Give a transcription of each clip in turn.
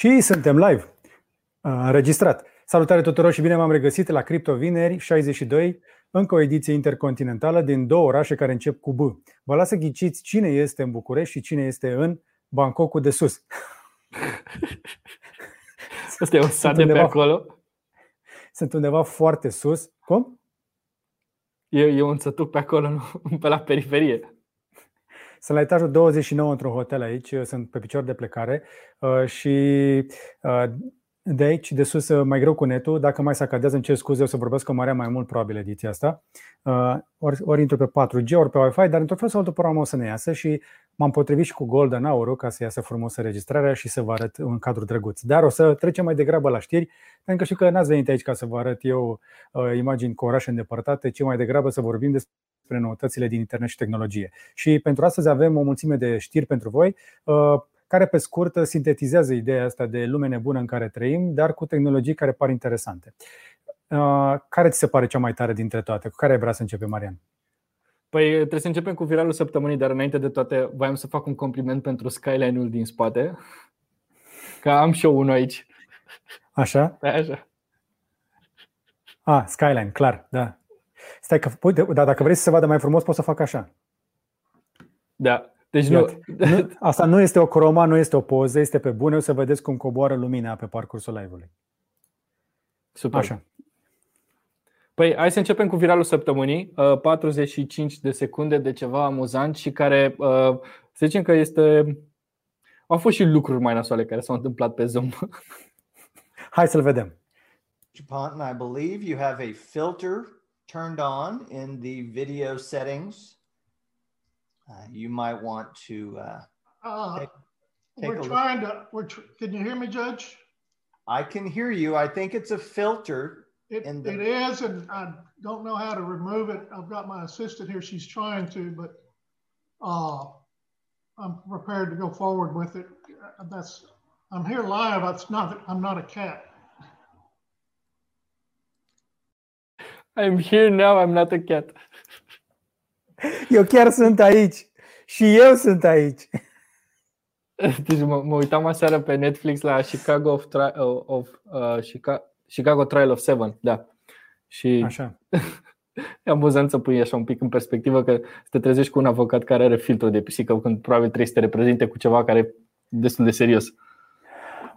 Și suntem live, înregistrat. Salutare tuturor și bine m-am regăsit la Crypto Vineri 62, încă o ediție intercontinentală din două orașe care încep cu B. Vă las să ghiciți cine este în București și cine este în Bangkokul de sus. Asta e un sat de pe acolo? Sunt undeva foarte sus. Cum? E, e un sătuc pe acolo, nu? pe la periferie. Sunt la etajul 29 într-un hotel aici, sunt pe picior de plecare uh, și uh, de aici, de sus, uh, mai greu cu netul. Dacă mai se acadează, îmi cer scuze, o să vorbesc cu marea mai mult probabil ediția asta. Ori, ori intru pe 4G, ori pe Wi-Fi, dar într-un fel sau altul program o să ne iasă și m-am potrivit și cu Golden Hour ca să iasă frumos înregistrarea și să vă arăt un cadru drăguț. Dar o să trecem mai degrabă la știri, pentru că știu că n-ați venit aici ca să vă arăt eu imagini cu orașe îndepărtate, ci mai degrabă să vorbim despre despre noutățile din internet și tehnologie. Și pentru astăzi avem o mulțime de știri pentru voi uh, care pe scurt sintetizează ideea asta de lume nebună în care trăim, dar cu tehnologii care par interesante. Uh, care ți se pare cea mai tare dintre toate? Cu care ai vrea să începem, Marian? Păi trebuie să începem cu viralul săptămânii, dar înainte de toate voiam să fac un compliment pentru skyline-ul din spate. Că am și eu unul aici. Așa? Da, așa. Ah, Skyline, clar, da. Stai că, uite, dar dacă vrei să se vadă mai frumos, poți să fac așa. Da. Deci nu... nu... Asta nu este o croma, nu este o poză, este pe bune, o să vedeți cum coboară lumina pe parcursul live-ului. Super. Așa. Păi hai să începem cu viralul săptămânii, 45 uh, de secunde de ceva amuzant și care, uh, să zicem că este... Au fost și lucruri mai nasoale care s-au întâmplat pe Zoom. Hai să-l vedem. Ponton, I believe you have a filter turned on in the video settings. Uh, you might want to. Uh, uh, take, take we're trying look. to. We're tr- can you hear me, Judge? I can hear you. I think it's a filter. It, the- it is, and I don't know how to remove it. I've got my assistant here. She's trying to, but uh, I'm prepared to go forward with it. That's I'm here live. It's not. I'm not a cat. I'm here now, I'm not a cat. Eu chiar sunt aici. Și eu sunt aici. Deci mă, mă uitam aseară pe Netflix la Chicago of, Tri- of uh, Chicago, Chicago Trial of Seven, da. Și Așa. e amuzant să pui așa un pic în perspectivă că te trezești cu un avocat care are filtru de pisică când probabil trebuie să te reprezinte cu ceva care e destul de serios.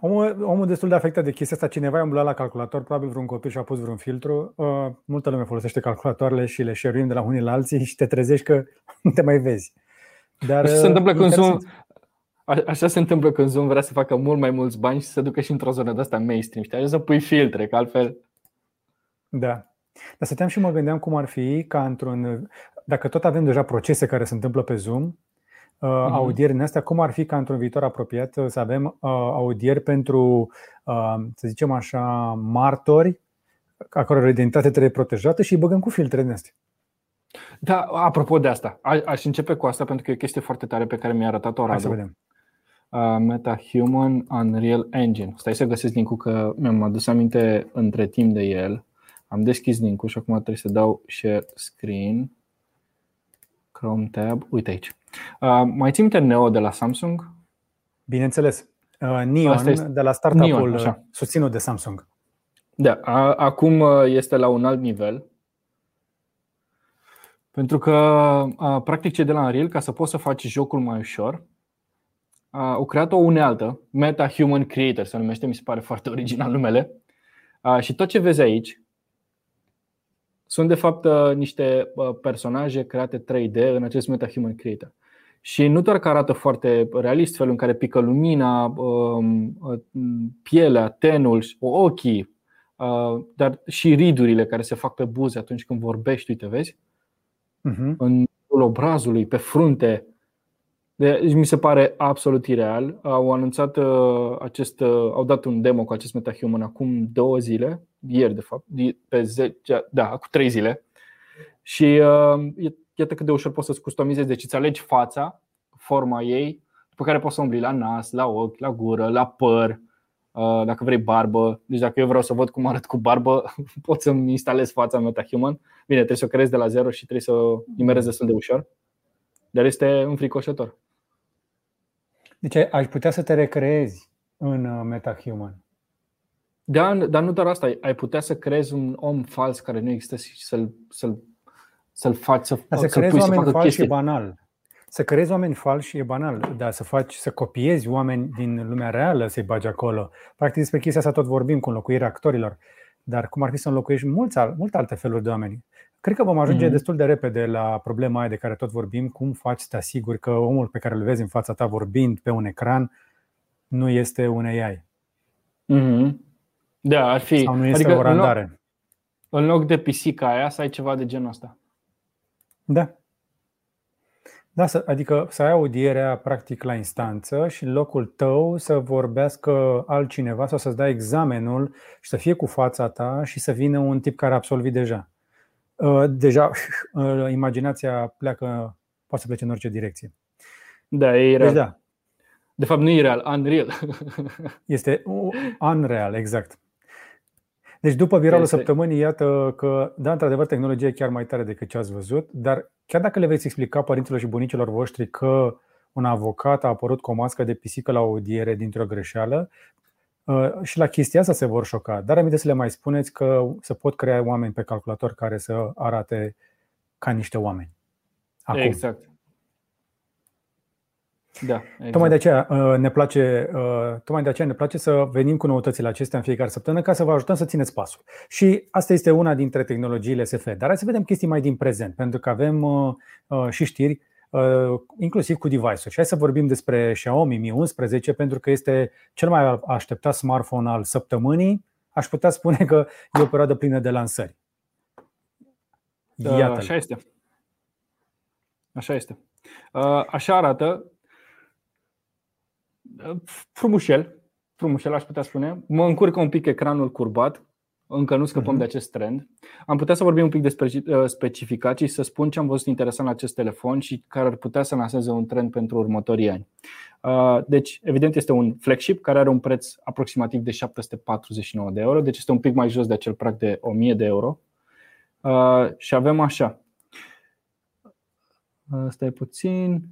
Omul, omul destul de afectat de chestia asta, cineva i-a umblat la calculator, probabil vreun copil și-a pus vreun filtru. Uh, multă lume folosește calculatoarele și le share de la unii la alții și te trezești că nu te mai vezi. Dar, așa se întâmplă uh, când Zoom, Așa se întâmplă când Zoom vrea să facă mult mai mulți bani și să ducă și într-o zonă de asta mainstream. Știi? să pui filtre, că altfel. Da. Dar stăteam și mă gândeam cum ar fi ca într-un. Dacă tot avem deja procese care se întâmplă pe Zoom, uh, mhm. Audieri în astea, cum ar fi ca într-un viitor apropiat să avem uh, audieri pentru, uh, să zicem așa, martori, a căror identitate trebuie protejată și îi băgăm cu filtre din astea. Da, apropo de asta, aș începe cu asta pentru că e o chestie foarte tare pe care mi-a arătat-o Radu. Hai să vedem. Uh, MetaHuman Unreal Engine. Stai să găsesc link că mi-am adus aminte între timp de el. Am deschis link și acum trebuie să dau share screen. Chrome tab. Uite aici. Uh, mai ții minte Neo de la Samsung? Bineînțeles. Uh, Neon de la startup-ul Neon, uh, susținut de Samsung. Da, a, acum uh, este la un alt nivel. Pentru că, a, practic, ce de la Unreal, ca să poți să faci jocul mai ușor, a, au creat o unealtă, Meta Human Creator se numește, mi se pare foarte original numele. A, și tot ce vezi aici sunt de fapt niște personaje create 3D în acest Meta Human Creator. Și nu doar că arată foarte realist felul în care pică lumina, um, pielea, tenul, ochii, dar și ridurile care se fac pe buze atunci când vorbești, uite, vezi? Uh-huh. În obrazului, pe frunte. Deci mi se pare absolut ireal. Au anunțat uh, acest, uh, au dat un demo cu acest MetaHuman acum două zile, ieri de fapt, pe 10, da, cu trei zile. Și uh, iată cât de ușor poți să-ți customizezi, deci îți alegi fața, forma ei, pe care poți să umbli la nas, la ochi, la gură, la păr, uh, dacă vrei barbă. Deci dacă eu vreau să văd cum arăt cu barbă, pot să-mi instalez fața MetaHuman. Bine, trebuie să o creezi de la zero și trebuie să o nimerezi destul de ușor. Dar este înfricoșător. Deci ai putea să te recreezi în uh, MetaHuman. Da, dar nu doar asta, ai putea să creezi un om fals care nu există și să-l, să-l, să-l faci să, Dar să să creezi oameni falși chestii. e banal. Să creezi oameni falși e banal, dar să faci, să copiezi oameni din lumea reală să-i bagi acolo. Practic despre chestia asta tot vorbim cu înlocuirea actorilor. Dar cum ar fi să înlocuiești mulți, multe alte feluri de oameni? Cred că vom ajunge mm-hmm. destul de repede la problema aia de care tot vorbim, cum faci să te asiguri că omul pe care îl vezi în fața ta vorbind pe un ecran nu este un AI. Mm-hmm. Da, ar fi. Sau nu este adică o randare. În loc, în loc de pisica aia să ai ceva de genul ăsta. Da. Da, adică să ai audierea practic la instanță și în locul tău să vorbească altcineva sau să-ți dai examenul și să fie cu fața ta și să vină un tip care a absolvit deja. Uh, deja uh, imaginația pleacă, poate să plece în orice direcție. Da, e real. Deci, da. De fapt, nu e real, unreal. Este unreal, exact. Deci după viralul este... săptămânii, iată că, da, într-adevăr, tehnologia e chiar mai tare decât ce ați văzut, dar chiar dacă le veți explica părinților și bunicilor voștri că un avocat a apărut cu o mască de pisică la audiere dintr-o greșeală, uh, și la chestia asta se vor șoca. Dar aminte să le mai spuneți că se pot crea oameni pe calculator care să arate ca niște oameni. Acum. Exact. Da, exact. Tocmai de aceea uh, ne place, uh, tocmai de aceea ne place să venim cu noutățile acestea în fiecare săptămână ca să vă ajutăm să țineți pasul. Și asta este una dintre tehnologiile SF. Dar hai să vedem chestii mai din prezent, pentru că avem uh, și știri inclusiv cu device-uri. Și hai să vorbim despre Xiaomi Mi 11 pentru că este cel mai așteptat smartphone al săptămânii. Aș putea spune că e o perioadă plină de lansări. Iată. Așa este. Așa este. Așa arată frumușel, frumușel aș putea spune. Mă încurcă un pic ecranul curbat, încă nu scăpăm uh-huh. de acest trend. Am putea să vorbim un pic despre uh, specificații și să spun ce am văzut interesant la acest telefon și care ar putea să lanseze un trend pentru următorii ani. Uh, deci, evident, este un flagship care are un preț aproximativ de 749 de euro, deci este un pic mai jos de acel prag de 1000 de euro. Uh, și avem așa. Stai puțin.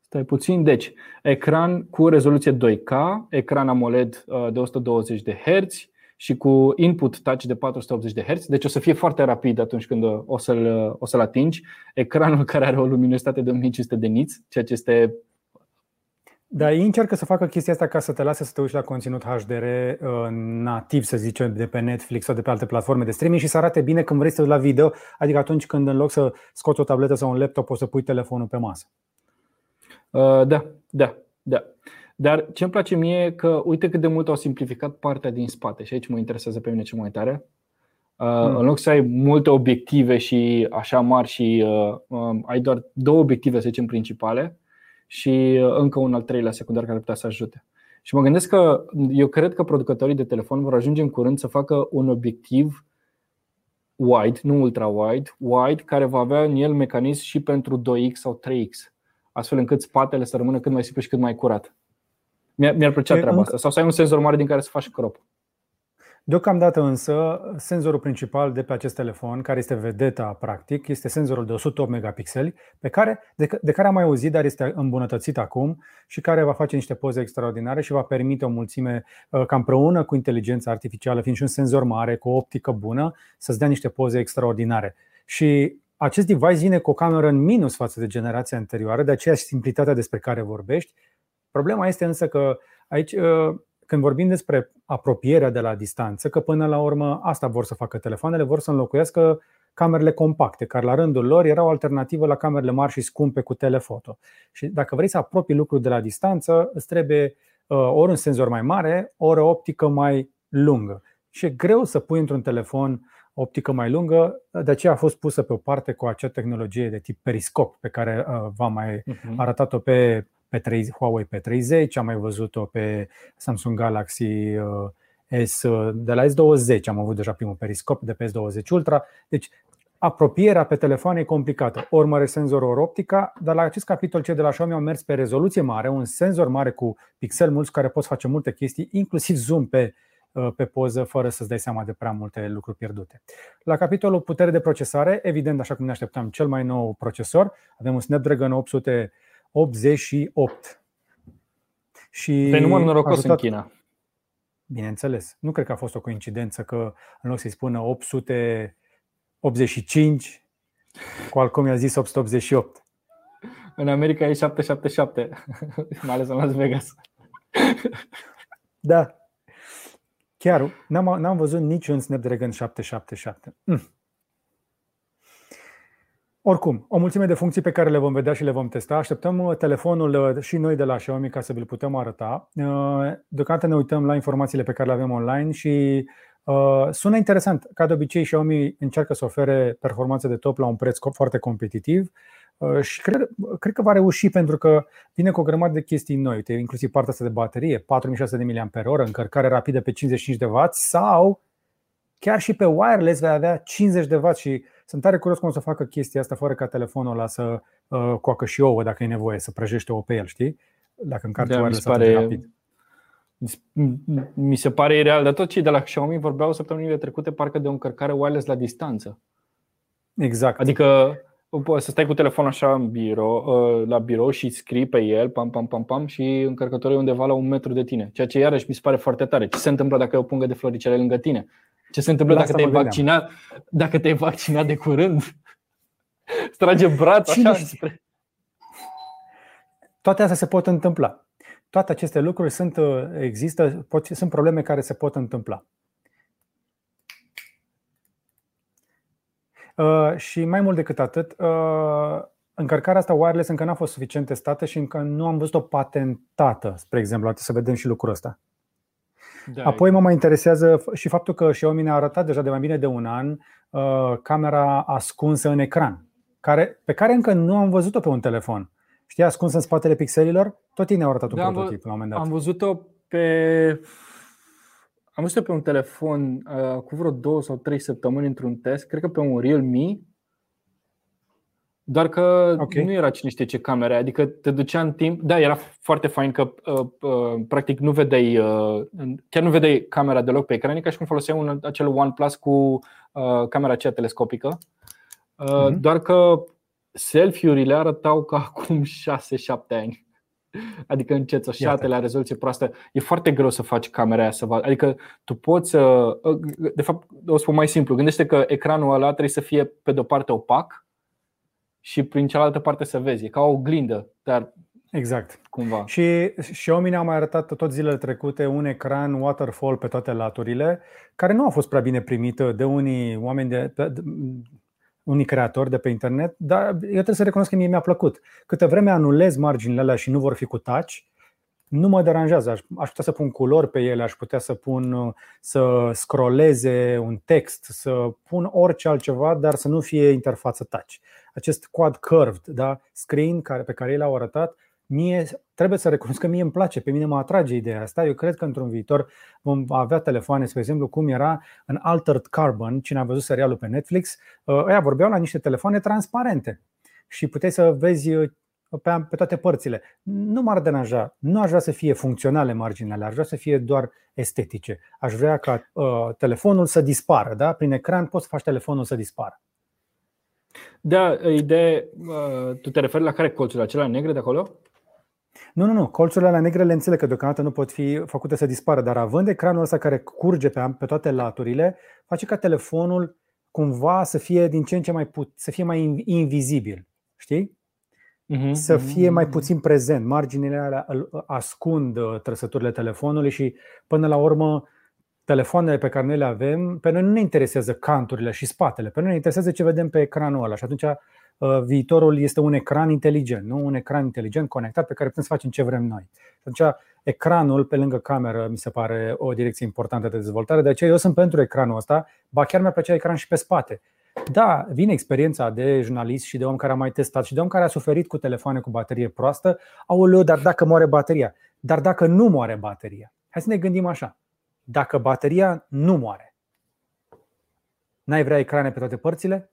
Stai puțin. Deci, ecran cu rezoluție 2K, ecran AMOLED uh, de 120 de Hz și cu input touch de 480 de Hz. Deci o să fie foarte rapid atunci când uh, o să-l, uh, o să-l atingi. Ecranul care are o luminositate de 1500 de nits, ceea ce este dar ei încearcă să facă chestia asta ca să te lase să te uiți la conținut HDR nativ, să zicem, de pe Netflix sau de pe alte platforme de streaming și să arate bine când vrei să te la video, adică atunci când în loc să scoți o tabletă sau un laptop poți să pui telefonul pe masă. Uh, da, da, da. Dar ce îmi place mie e că uite cât de mult au simplificat partea din spate și aici mă interesează pe mine ce mai tare. Mm. În loc să ai multe obiective și așa mari și uh, um, ai doar două obiective, să zicem, principale și uh, încă un al treilea secundar care putea să ajute. Și mă gândesc că eu cred că producătorii de telefon vor ajunge în curând să facă un obiectiv wide, nu ultra wide, wide, care va avea în el mecanism și pentru 2x sau 3x astfel încât spatele să rămână cât mai simplu și cât mai curat. Mi-ar plăcea treaba asta. Sau să ai un senzor mare din care să faci crop. Deocamdată însă, senzorul principal de pe acest telefon, care este vedeta practic, este senzorul de 108 megapixeli, pe care, de, de care am mai auzit, dar este îmbunătățit acum și care va face niște poze extraordinare și va permite o mulțime, uh, ca împreună cu inteligența artificială, fiind și un senzor mare, cu o optică bună, să-ți dea niște poze extraordinare. Și acest device vine cu o cameră în minus față de generația anterioară, de aceeași simplitate despre care vorbești. Problema este însă că aici, uh, când vorbim despre apropierea de la distanță, că până la urmă asta vor să facă telefoanele, vor să înlocuiască camerele compacte, care la rândul lor erau o alternativă la camerele mari și scumpe cu telefoto. Și dacă vrei să apropii lucruri de la distanță, îți trebuie uh, ori un senzor mai mare, ori o optică mai lungă. Și e greu să pui într-un telefon optică mai lungă, de aceea a fost pusă pe o parte cu acea tehnologie de tip periscop pe care uh, v-am mai uh-huh. arătat-o pe, pe 3, Huawei P30, am mai văzut-o pe Samsung Galaxy uh, S de la S20, am avut deja primul periscop de pe S20 Ultra. Deci apropierea pe telefon e complicată. Ori mare senzor, ori optica, dar la acest capitol cei de la Xiaomi au mers pe rezoluție mare, un senzor mare cu pixel mulți care poți face multe chestii, inclusiv zoom pe Uh, pe poză fără să-ți dai seama de prea multe lucruri pierdute. La capitolul putere de procesare, evident, așa cum ne așteptam, cel mai nou procesor, avem un Snapdragon 888. Și Pe număr norocos ajutat- în China. Bineînțeles. Nu cred că a fost o coincidență că în loc să-i spună 885, Qualcomm i-a zis 888. În America e 777, mai ales în Las Vegas. Da. Chiar, n-am, n-am văzut niciun Snapdragon 777. Mm. Oricum, o mulțime de funcții pe care le vom vedea și le vom testa. Așteptăm uh, telefonul uh, și noi de la Xiaomi ca să vi-l putem arăta. Uh, Deocamdată ne uităm la informațiile pe care le avem online și uh, sună interesant. Ca de obicei, Xiaomi încearcă să ofere performanțe de top la un preț co- foarte competitiv uh, și cred, cred că va reuși pentru că vine cu o grămadă de chestii noi, Uite, inclusiv partea asta de baterie, 4600 de mAh, încărcare rapidă pe 55 de W sau chiar și pe wireless vei avea 50 de W și sunt tare curios cum o să facă chestia asta fără ca telefonul ăla să uh, coacă și ouă dacă e nevoie, să prăjește ouă pe el, știi? Dacă încarci Da, mi wireless se atât de pare- rapid. Mi se pare ireal, dar tot cei de la Xiaomi vorbeau săptămânile trecute parcă de o încărcare wireless la distanță. Exact. Adică poți să stai cu telefonul așa în birou, uh, la birou și scrii pe el, pam, pam, pam, pam, și încărcătorul e undeva la un metru de tine. Ceea ce iarăși mi se pare foarte tare. Ce se întâmplă dacă e o pungă de floricele lângă tine? Ce se întâmplă La dacă asta te-ai mă gândeam. vaccinat, dacă te-ai vaccinat de curând? Îți trage braț Cine așa știe? spre... Toate astea se pot întâmpla. Toate aceste lucruri sunt, uh, există, pot, fi- sunt probleme care se pot întâmpla. Și mai mult decât atât, uh, încărcarea asta wireless încă n-a fost suficient testată și încă nu am văzut-o patentată, spre exemplu. Trebuie să vedem și lucrul ăsta. Da, Apoi mă mai interesează și faptul că Xiaomi ne-a arătat deja de mai bine de un an uh, camera ascunsă în ecran, care, pe care încă nu am văzut-o pe un telefon. Știi, ascunsă în spatele pixelilor? Tot ei ne-au arătat un Da, am vă- prototip la un moment dat. Am văzut-o pe am văzut-o pe un telefon uh, cu vreo două sau trei săptămâni într-un test, cred că pe un Realme, doar că Ok. nu era cine știe ce cameră, adică te ducea în timp. Da, era foarte fain că uh, uh, practic nu vedeai, uh, chiar nu vedeai camera deloc pe ecran, e ca și cum foloseai un, acel OnePlus cu uh, camera aceea telescopică. Uh, Mhm. Doar că selfie-urile arătau ca acum 6-7 ani. Adică încețoșate Iată. la rezoluție proastă. E foarte greu să faci camera aia să vadă. Adică tu poți să. De fapt, o spun mai simplu. Gândește că ecranul ăla trebuie să fie pe de-o parte opac și prin cealaltă parte să vezi. E ca o oglindă, dar Exact. cumva. Și Xiaomi ne-a mai arătat tot zilele trecute un ecran waterfall pe toate laturile, care nu a fost prea bine primit de unii oameni, de, de, de unii creatori de pe internet, dar eu trebuie să recunosc că mie mi-a plăcut. Câte vreme anulez marginile alea și nu vor fi cu touch, nu mă deranjează. Aș, aș putea să pun culori pe ele, aș putea să pun uh, să scrolleze un text, să pun orice altceva, dar să nu fie interfață touch. Acest quad curved, da, screen care, pe care ei l-au arătat, mie trebuie să recunosc că mie îmi place, pe mine mă atrage ideea asta. Eu cred că într-un viitor vom avea telefoane, spre exemplu, cum era în Altered Carbon, cine a văzut serialul pe Netflix, uh, ăia vorbeau la niște telefoane transparente și puteai să vezi uh, pe, pe toate părțile. Nu m-ar deranja, nu aș vrea să fie funcționale marginile, aș vrea să fie doar estetice. Aș vrea ca uh, telefonul să dispară, da? Prin ecran poți să faci telefonul să dispară. Da, idee, uh, tu te referi la care colțuri? Acelea negre de acolo? Nu, nu, nu. Colțurile alea negre le înțeleg că deocamdată nu pot fi făcute să dispară, dar având ecranul ăsta care curge pe, pe toate laturile, face ca telefonul cumva să fie din ce în ce mai put, să fie mai in- invizibil. Știi? Mhm, Să mhm, fie mai mhm. puțin prezent. Marginile alea îl- ascund uh, trăsăturile telefonului și până la urmă telefoanele pe care noi le avem, pe noi nu ne interesează canturile și spatele, pe noi ne interesează ce vedem pe ecranul ăla și atunci uh, viitorul este un ecran inteligent, nu un ecran inteligent conectat pe care putem să facem ce vrem noi. Și atunci ecranul pe lângă cameră mi se pare o direcție importantă de dezvoltare, de aceea eu sunt pentru ecranul ăsta, ba chiar mi-ar plăcea ecran și pe spate. Da, vine experiența de jurnalist și de om care a mai testat și de om care a suferit cu telefoane cu baterie proastă. Aoleu, dar dacă moare bateria? Dar dacă nu moare bateria? Hai să ne gândim așa. Dacă bateria nu moare, n-ai vrea ecrane pe toate părțile?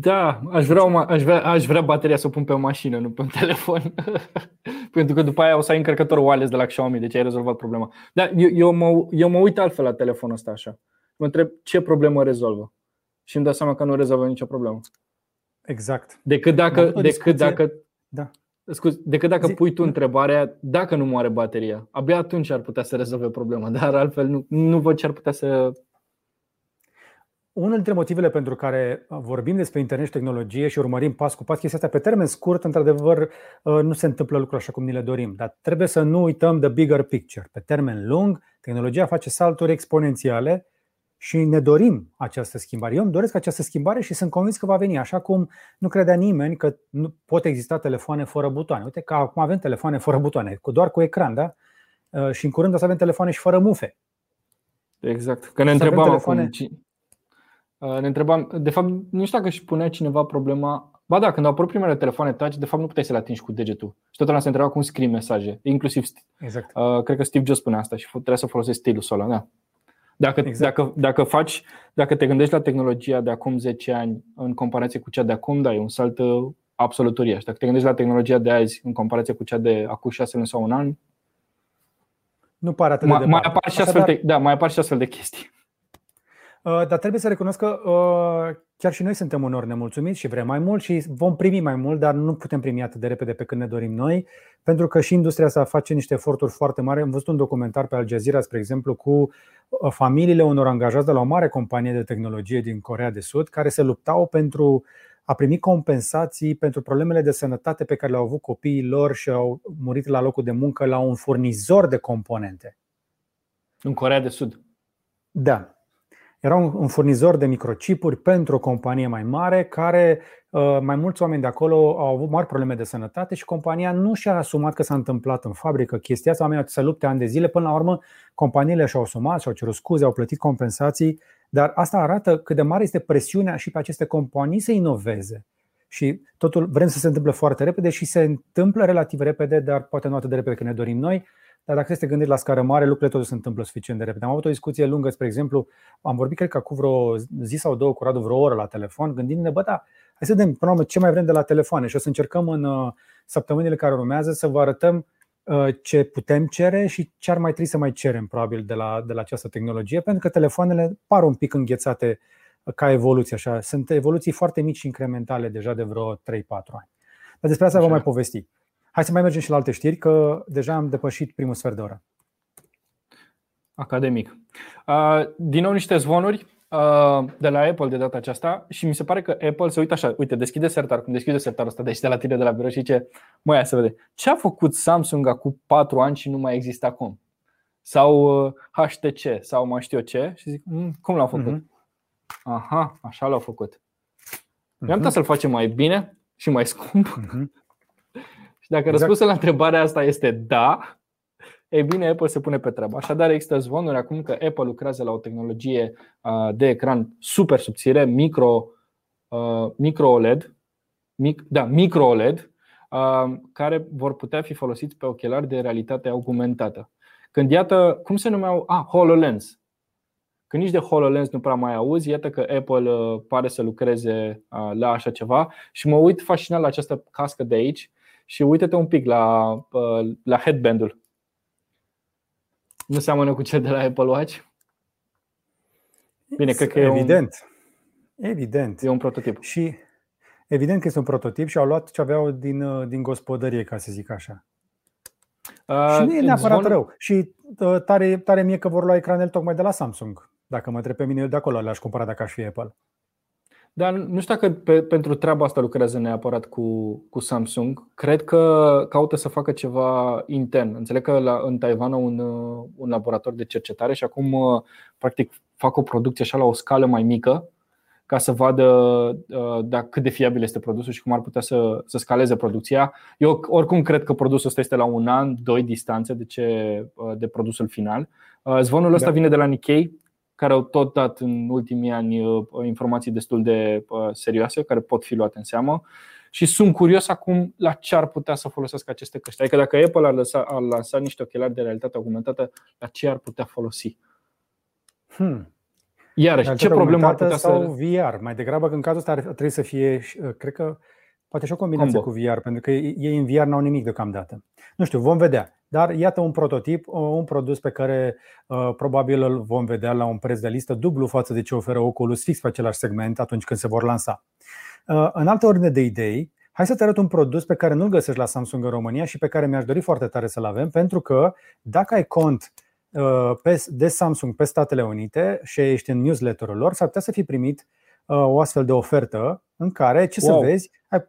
Da, aș vrea, o, ma- aș, vrea, aș vrea bateria să o pun pe o mașină, nu pe un telefon. Pentru că după aia o să ai încărcător wireless de la Xiaomi, deci ai rezolvat problema. Dar eu, eu, mă, eu mă uit altfel la telefonul ăsta așa. Mă întreb ce problemă rezolvă. Și îmi dau seama că nu rezolvă nicio problemă. Exact. Decât Am dacă, avut o decât discuție- dacă Da. Scuze, decât dacă pui tu întrebarea dacă nu moare bateria. Abia atunci ar putea să rezolve problema, dar altfel nu, nu văd ce ar putea să unul dintre motivele pentru care vorbim despre internet și tehnologie și urmărim pas cu pas chestia asta, pe termen scurt, într-adevăr, uh, nu se întâmplă lucruri așa cum ni le dorim. Dar trebuie să nu uităm de bigger picture. Pe termen lung, tehnologia face salturi exponențiale și ne dorim această schimbare. Eu îmi doresc această schimbare și sunt convins că va veni, așa cum nu credea nimeni că nu pot exista telefoane fără butoane. Uite că acum avem telefoane fără butoane, doar cu ecran, da? Uh, și în curând o să avem telefoane și fără mufe. Exact. Că ne întrebam telefoane... acum Uh, ne întrebam, de fapt, nu știu dacă își punea cineva problema. Ba da, când au apărut primele telefoane touch, de fapt nu puteai să le atingi cu degetul. Și tot se întreba cum scrii mesaje, inclusiv exact. uh, cred că Steve Jobs spunea asta și trebuie să folosești stilusul ăla. Da. Dacă, exact. dacă, dacă faci, dacă te gândești la tehnologia de acum 10 ani în comparație cu cea de acum, da, e un salt uh, absolut uriaș. Dacă te gândești la tehnologia de azi în comparație cu cea de acum 6 luni sau un an, nu pare atât de mai, mai apar și astfel de, da, mai apar și astfel de chestii. Uh, dar trebuie să recunosc că uh, chiar și noi suntem unor nemulțumiți și vrem mai mult și vom primi mai mult, dar nu putem primi atât de repede pe când ne dorim noi, pentru că și industria asta face niște eforturi foarte mari. Am văzut un documentar pe Al Jazeera, spre exemplu, cu uh, familiile unor angajați de la o mare companie de tehnologie din Corea de Sud, care se luptau pentru a primi compensații pentru problemele de sănătate pe care le-au avut copiii lor și au murit la locul de muncă la un furnizor de componente. În Corea de Sud. Da, era un, un furnizor de microchipuri pentru o companie mai mare care uh, mai mulți oameni de acolo au avut mari probleme de sănătate și compania nu și-a asumat că s-a întâmplat în fabrică chestia asta, oamenii au să lupte ani de zile, până la urmă companiile și-au asumat, și-au cerut scuze, au plătit compensații, dar asta arată cât de mare este presiunea și pe aceste companii să inoveze. Și totul vrem să se întâmple foarte repede și se întâmplă relativ repede, dar poate nu atât de repede cât ne dorim noi. Dar dacă este gândit la scară mare, lucrurile totuși se întâmplă suficient de repede. Am avut o discuție lungă, spre exemplu, am vorbit, cred că acum vreo zi sau două cu Radu, vreo oră la telefon, gândindu-ne, bă, da, hai să vedem, până la urmă, ce mai vrem de la telefoane și o să încercăm în uh, săptămânile care urmează să vă arătăm uh, ce putem cere și ce ar mai trebui să mai cerem, probabil, de la, de la această tehnologie, pentru că telefoanele par un pic înghețate uh, ca evoluție. Așa. Sunt evoluții foarte mici și incrementale deja de vreo 3-4 ani. Dar despre asta vom mai povesti. Hai să mai mergem și la alte știri, că deja am depășit primul sfert de oră. Academic. Din nou niște zvonuri de la Apple de data aceasta și mi se pare că Apple se uită așa, uite, deschide sertar, cum deschide sertarul ăsta de aici de la tine de la birou și zice, măi, să vede, ce a făcut Samsung acum 4 ani și nu mai există acum? Sau HTC sau mai știu eu ce și zic, mm, cum l-au făcut? Uh-huh. Aha, așa l-au făcut. Uh-huh. Mi-am putea să-l facem mai bine și mai scump. Uh-huh. Și dacă exact. răspunsul la întrebarea asta este da, e bine, Apple se pune pe treabă. Așadar, există zvonuri acum că Apple lucrează la o tehnologie de ecran super subțire, micro, micro OLED, mic, da, micro OLED, care vor putea fi folosiți pe ochelari de realitate augmentată. Când iată, cum se numeau? Ah, HoloLens. Când nici de HoloLens nu prea mai auzi, iată că Apple pare să lucreze la așa ceva și mă uit fascinat la această cască de aici și uite-te un pic la, la headband-ul. Nu seamănă cu cel de la Apple Watch? Bine, cred că evident. e un, evident. E un prototip. Și evident că este un prototip și au luat ce aveau din, din gospodărie, ca să zic așa. Uh, și nu e neapărat zvon... rău. Și uh, tare, tare mie că vor lua ecranele tocmai de la Samsung. Dacă mă întreb pe mine, eu de acolo le-aș cumpăra dacă aș fi Apple. Dar nu știu dacă pe, pentru treaba asta lucrează neapărat cu, cu Samsung. Cred că caută să facă ceva intern. Înțeleg că la, în Taiwan au un, un laborator de cercetare și acum practic fac o producție așa la o scală mai mică ca să vadă da, cât de fiabil este produsul și cum ar putea să, să scaleze producția. Eu oricum cred că produsul ăsta este la un an, doi distanțe de, ce, de produsul final. Zvonul ăsta da. vine de la Nikkei, care au tot dat în ultimii ani uh, informații destul de uh, serioase, care pot fi luate în seamă. Și sunt curios acum la ce ar putea să folosească aceste căști. Adică dacă Apple ar, lăsa, ar lansa niște ochelari de realitate augmentată, la ce ar putea folosi? Hmm. Iarăși, ce problemă ar putea sau să... VR? Mai degrabă că în cazul ăsta ar trebui să fie, uh, cred că poate și o combinație Combo. cu VR, pentru că ei în VR n-au nimic deocamdată. Nu știu, vom vedea. Dar iată un prototip, un produs pe care uh, probabil îl vom vedea la un preț de listă dublu față de ce oferă Oculus fix pe același segment atunci când se vor lansa. Uh, în altă ordine de idei, Hai să te arăt un produs pe care nu-l găsești la Samsung în România și pe care mi-aș dori foarte tare să-l avem, pentru că dacă ai cont de Samsung pe Statele Unite și ești în newsletterul lor, s-ar putea să fi primit o astfel de ofertă în care, ce wow. să vezi, ai,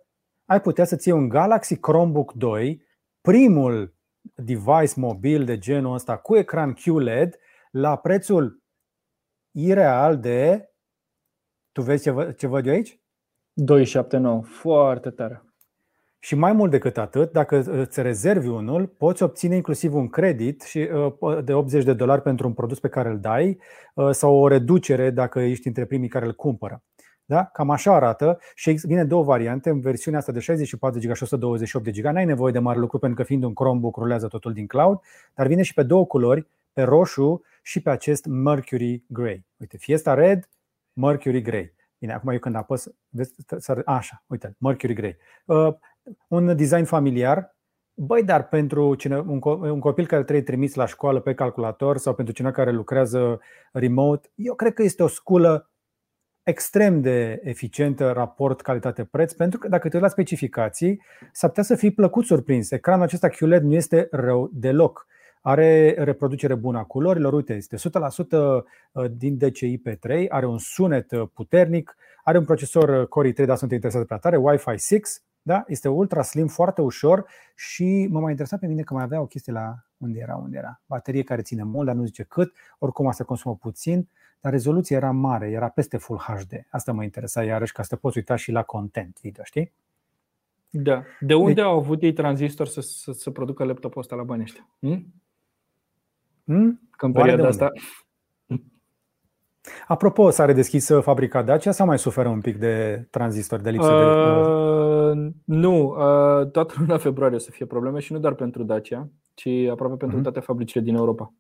ai putea să ții un Galaxy Chromebook 2, primul device mobil de genul ăsta cu ecran QLED la prețul ireal de. Tu vezi ce, văd, ce văd eu aici? 279, foarte tare. Și mai mult decât atât, dacă îți rezervi unul, poți obține inclusiv un credit uh, de 80 de dolari pentru un produs pe care îl dai uh, sau o reducere dacă ești între primii care îl cumpără. Da? Cam așa arată și vine două variante în versiunea asta de 64 GB și 128 GB. N-ai nevoie de mare lucru pentru că fiind un Chromebook rulează totul din cloud, dar vine și pe două culori, pe roșu și pe acest Mercury Grey. Uite, Fiesta Red, Mercury Grey. Bine, acum eu când apăs, vezi, așa, uite, Mercury Grey. Uh, un design familiar, Băi, dar pentru cine, un, un copil care trebuie trimis la școală pe calculator sau pentru cineva care lucrează remote, eu cred că este o sculă extrem de eficientă raport calitate-preț, pentru că dacă te uiți la specificații, s-ar putea să fii plăcut surprins. Ecranul acesta QLED nu este rău deloc. Are reproducere bună a culorilor, uite, este 100% uh, din DCI-P3, are un sunet uh, puternic, are un procesor uh, Core i3, dar sunt interesat prea tare, Wi-Fi 6, da? este ultra slim, foarte ușor și mă mai interesa pe mine că mai avea o chestie la unde era, unde era. Baterie care ține mult, dar nu zice cât, oricum asta consumă puțin, dar rezoluția era mare, era peste Full HD. Asta mă interesa iarăși ca să te poți uita și la content video, știi? Da. De unde deci, au avut ei tranzistor să, să, să producă laptopul ăsta la bani ăștia? Hmm? Hmm? Că în perioada asta Apropo, s-a redeschis uh, fabrica Dacia sau mai suferă un pic de tranzistor, de lipsă uh, de... Nu, uh, toată luna februarie o să fie probleme și nu doar pentru Dacia, ci aproape pentru uh-huh. toate fabricile din Europa.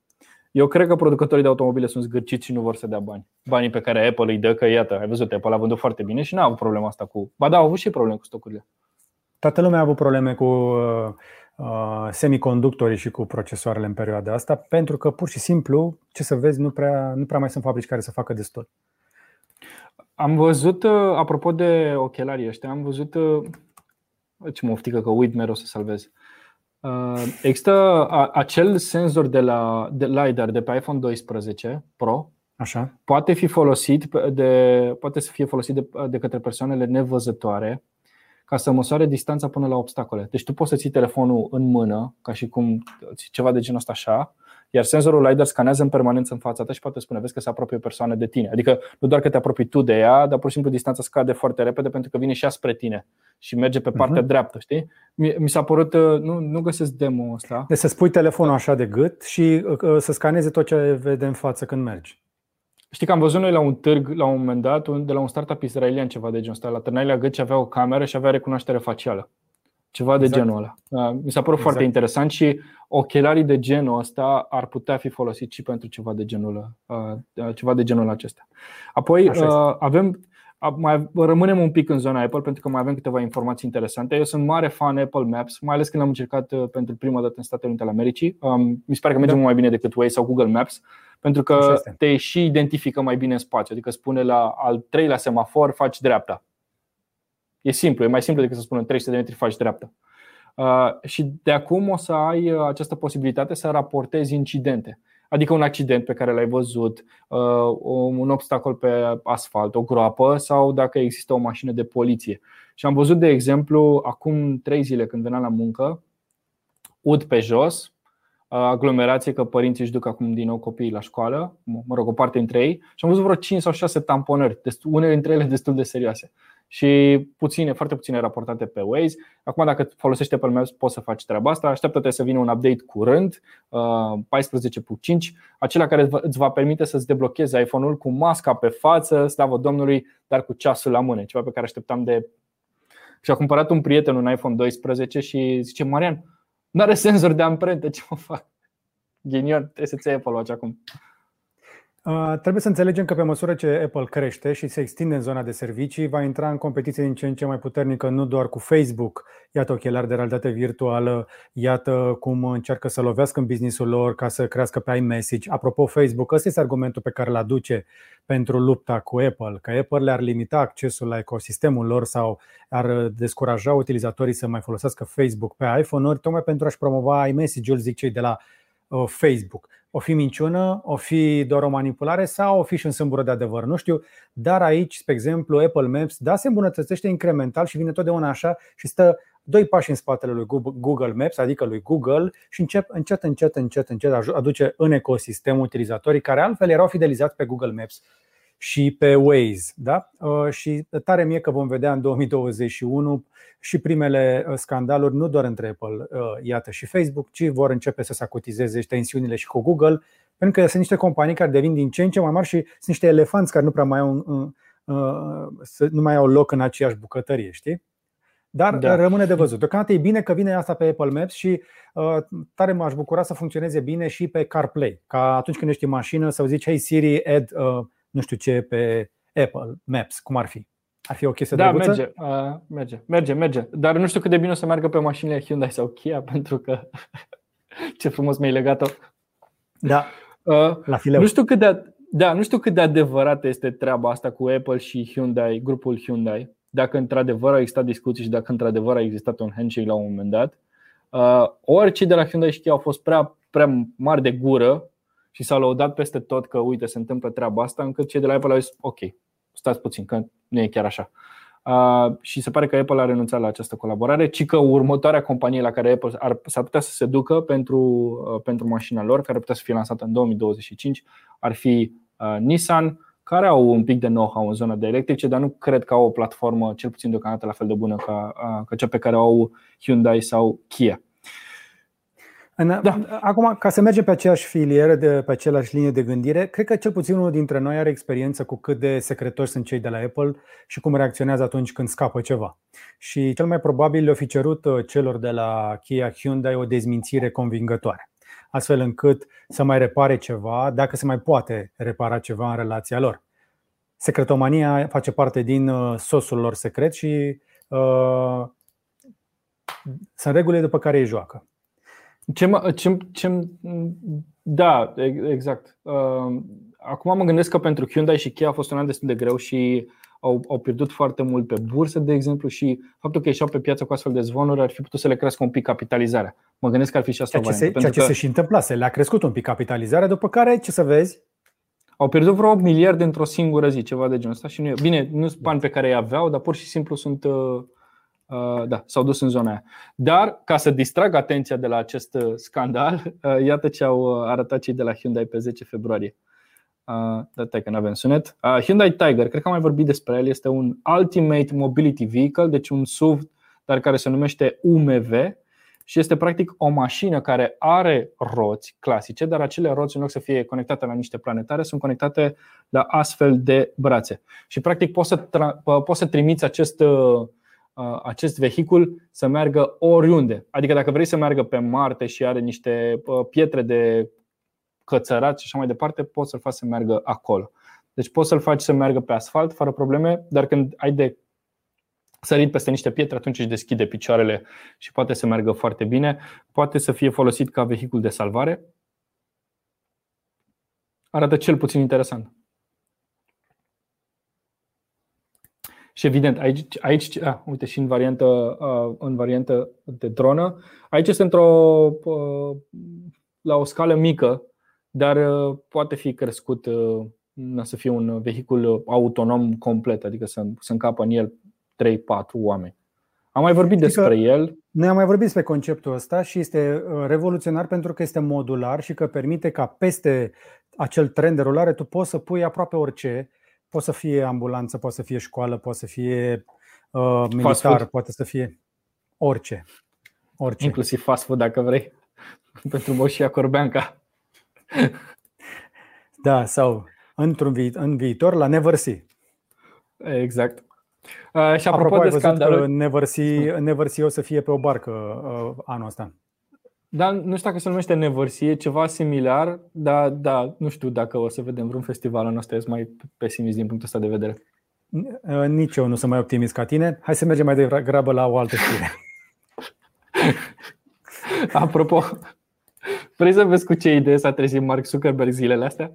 Eu cred că producătorii de automobile sunt zgârciți și nu vor să dea bani. Banii pe care Apple îi dă, că iată, ai văzut, Apple a vândut foarte bine și n-a avut problema asta cu. Ba da, au avut și probleme cu stocurile. Toată lumea a avut probleme cu uh, uh, semiconductorii și cu procesoarele în perioada asta, pentru că pur și simplu, ce să vezi, nu prea, nu prea mai sunt fabrici care să facă destul. Am văzut, uh, apropo de ochelarii ăștia, am văzut ce mă oftică că uit mereu să salvez. Există acel senzor de la de LiDAR de pe iPhone 12 Pro. Așa. Poate fi folosit de, poate să fie folosit de, de către persoanele nevăzătoare ca să măsoare distanța până la obstacole. Deci tu poți să ții telefonul în mână, ca și cum ceva de genul ăsta așa, iar senzorul LiDAR scanează în permanență în fața ta și poate spune, vezi că se apropie o persoană de tine. Adică nu doar că te apropii tu de ea, dar pur și simplu distanța scade foarte repede pentru că vine și ea spre tine și merge pe partea uh-huh. dreaptă, știi? Mi, s-a părut, uh, nu, nu găsesc demo ăsta. Deci să spui telefonul așa de gât și uh, să scaneze tot ce vede în față când mergi. Știi că am văzut noi la un târg, la un moment dat, de la un startup israelian ceva de genul ăsta, la Târnailea Gât avea o cameră și avea recunoaștere facială. Ceva exact. de genul ăla. Da, mi s-a părut exact. foarte interesant și ochelarii de genul ăsta ar putea fi folosiți și pentru ceva de genul, uh, ceva de genul acesta. Apoi uh, avem mai rămânem un pic în zona Apple pentru că mai avem câteva informații interesante. Eu sunt mare fan Apple Maps, mai ales când am încercat uh, pentru prima dată în Statele Unite ale Americii. Um, mi se pare că merge da. mai bine decât Waze sau Google Maps, pentru că te și identifică mai bine în spațiu. Adică spune la al treilea semafor faci dreapta. E simplu, e mai simplu decât să spună 300 de metri faci dreapta. Uh, și de acum o să ai uh, această posibilitate să raportezi incidente. Adică un accident pe care l-ai văzut, uh, un obstacol pe asfalt, o groapă sau dacă există o mașină de poliție. Și am văzut, de exemplu, acum trei zile când veneam la muncă, ud pe jos, aglomerație că părinții își duc acum din nou copiii la școală, mă rog, o parte dintre ei, și am văzut vreo 5 sau 6 tamponări, unele dintre ele destul de serioase și puține, foarte puține raportate pe Waze. Acum, dacă folosești Apple Maps, poți să faci treaba asta. Așteaptă-te să vină un update curând, 14.5, acela care îți va permite să-ți deblochezi iPhone-ul cu masca pe față, slavă Domnului, dar cu ceasul la mână, ceva pe care așteptam de. Și a cumpărat un prieten un iPhone 12 și zice: Marian, nu are senzor de amprente, ce mă fac? Ghinion, trebuie să-ți iei Apple Watch acum. Uh, trebuie să înțelegem că pe măsură ce Apple crește și se extinde în zona de servicii, va intra în competiție din ce în ce mai puternică, nu doar cu Facebook. Iată ochelari de realitate virtuală, iată cum încearcă să lovească în businessul lor ca să crească pe iMessage. Apropo, Facebook, ăsta este argumentul pe care îl aduce pentru lupta cu Apple, că Apple le-ar limita accesul la ecosistemul lor sau ar descuraja utilizatorii să mai folosească Facebook pe iPhone-uri, tocmai pentru a-și promova iMessage-ul, zic cei de la uh, Facebook o fi minciună, o fi doar o manipulare sau o fi și un sâmbură de adevăr. Nu știu, dar aici, spre exemplu, Apple Maps, da, se îmbunătățește incremental și vine totdeauna așa și stă doi pași în spatele lui Google Maps, adică lui Google, și încet, încet, încet, încet, încet aduce în ecosistem utilizatorii care altfel erau fidelizați pe Google Maps și pe Waze. Da? Uh, și tare mie că vom vedea în 2021 și primele uh, scandaluri, nu doar între Apple, uh, iată și Facebook, ci vor începe să se acutizeze tensiunile și cu Google, pentru că sunt niște companii care devin din ce în ce mai mari și sunt niște elefanți care nu prea mai au, nu mai au loc în aceeași bucătărie, știi? Dar da. rămâne de văzut. Deocamdată e bine că vine asta pe Apple Maps și uh, tare m-aș bucura să funcționeze bine și pe CarPlay. Ca atunci când ești în mașină să zici, hey Siri, add uh, nu știu ce pe Apple Maps, cum ar fi? Ar fi o chestie da, drăguță? merge, uh, merge, merge, merge. Dar nu știu cât de bine o să meargă pe mașinile Hyundai sau Kia, pentru că ce frumos mi-ai legat-o. Da, uh, la fileu. Nu știu cât de, da, nu știu cât de adevărată este treaba asta cu Apple și Hyundai, grupul Hyundai. Dacă într-adevăr au existat discuții și dacă într-adevăr a existat un handshake la un moment dat. Uh, ori cei de la Hyundai și Kia au fost prea, prea mari de gură și s-au lăudat peste tot că uite se întâmplă treaba asta, încât cei de la Apple au zis ok, stați puțin, că nu e chiar așa. Uh, și se pare că Apple a renunțat la această colaborare, ci că următoarea companie la care Apple ar, s-ar putea să se ducă pentru, uh, pentru mașina lor, care ar putea să fie lansată în 2025, ar fi uh, Nissan, care au un pic de know-how în zona de electrice, dar nu cred că au o platformă, cel puțin deocamdată, la fel de bună ca, uh, ca cea pe care o au Hyundai sau Kia. În, da. Acum, ca să mergem pe aceeași filieră, de, pe aceeași linie de gândire, cred că cel puțin unul dintre noi are experiență cu cât de secretori sunt cei de la Apple și cum reacționează atunci când scapă ceva. Și cel mai probabil le-au fi cerut uh, celor de la Kia Hyundai o dezmințire convingătoare, astfel încât să mai repare ceva, dacă se mai poate repara ceva în relația lor. Secretomania face parte din uh, sosul lor secret și uh, sunt regulile după care îi joacă. Ce, mă, ce, ce, da, exact. Uh, acum mă gândesc că pentru Hyundai și Kia a fost un an destul de greu și au, au pierdut foarte mult pe bursă, de exemplu, și faptul că ieșeau pe piață cu astfel de zvonuri ar fi putut să le crească un pic capitalizarea. Mă gândesc că ar fi și asta ceea ce, se, ceea ce se și întâmplase. Le-a crescut un pic capitalizarea, după care, ce să vezi? Au pierdut vreo 8 miliarde într-o singură zi, ceva de genul ăsta. Și nu e, bine, nu sunt bani pe care îi aveau, dar pur și simplu sunt uh, Uh, da, s-au dus în zona aia. Dar, ca să distrag atenția de la acest uh, scandal, uh, iată ce au arătat cei de la Hyundai pe 10 februarie. Da, că nu avem sunet. Hyundai Tiger, cred că am mai vorbit despre el, este un Ultimate Mobility Vehicle, deci un SUV, dar care se numește UMV și este practic o mașină care are roți clasice, dar acele roți, în loc să fie conectate la niște planetare, sunt conectate la astfel de brațe. Și practic poți să, tra- poți să trimiți acest acest vehicul să meargă oriunde. Adică dacă vrei să meargă pe Marte și are niște pietre de cățărat și așa mai departe, poți să-l faci să meargă acolo. Deci poți să-l faci să meargă pe asfalt fără probleme, dar când ai de sărit peste niște pietre, atunci își deschide picioarele și poate să meargă foarte bine. Poate să fie folosit ca vehicul de salvare. Arată cel puțin interesant. Și evident, aici, aici a, uite, și în variantă, în variantă de dronă, aici este într-o, la o scală mică, dar poate fi crescut să fie un vehicul autonom complet, adică să, să încapă în el 3-4 oameni. Am mai vorbit Știi despre el. Noi am mai vorbit despre conceptul ăsta și este revoluționar pentru că este modular și că permite ca peste acel trend de rulare tu poți să pui aproape orice Poate să fie ambulanță, poate să fie școală, poate să fie uh, militar, poate să fie orice. orice. Inclusiv fast food, dacă vrei, pentru Moșia Corbeanca. Da, sau într-un vi- în viitor la Never See. Exact. Uh, și apropo, apropo de scandalul... Never See, Never See o să fie pe o barcă uh, anul ăsta. Da, nu știu dacă se numește nevărsie, ceva similar, dar da, nu știu dacă o să vedem vreun festival în nostru, mai pesimist din punctul ăsta de vedere. Nici eu nu sunt mai optimist ca tine. Hai să mergem mai degrabă la o altă știre. Apropo, vrei să vezi cu ce idee s-a trezit Mark Zuckerberg zilele astea?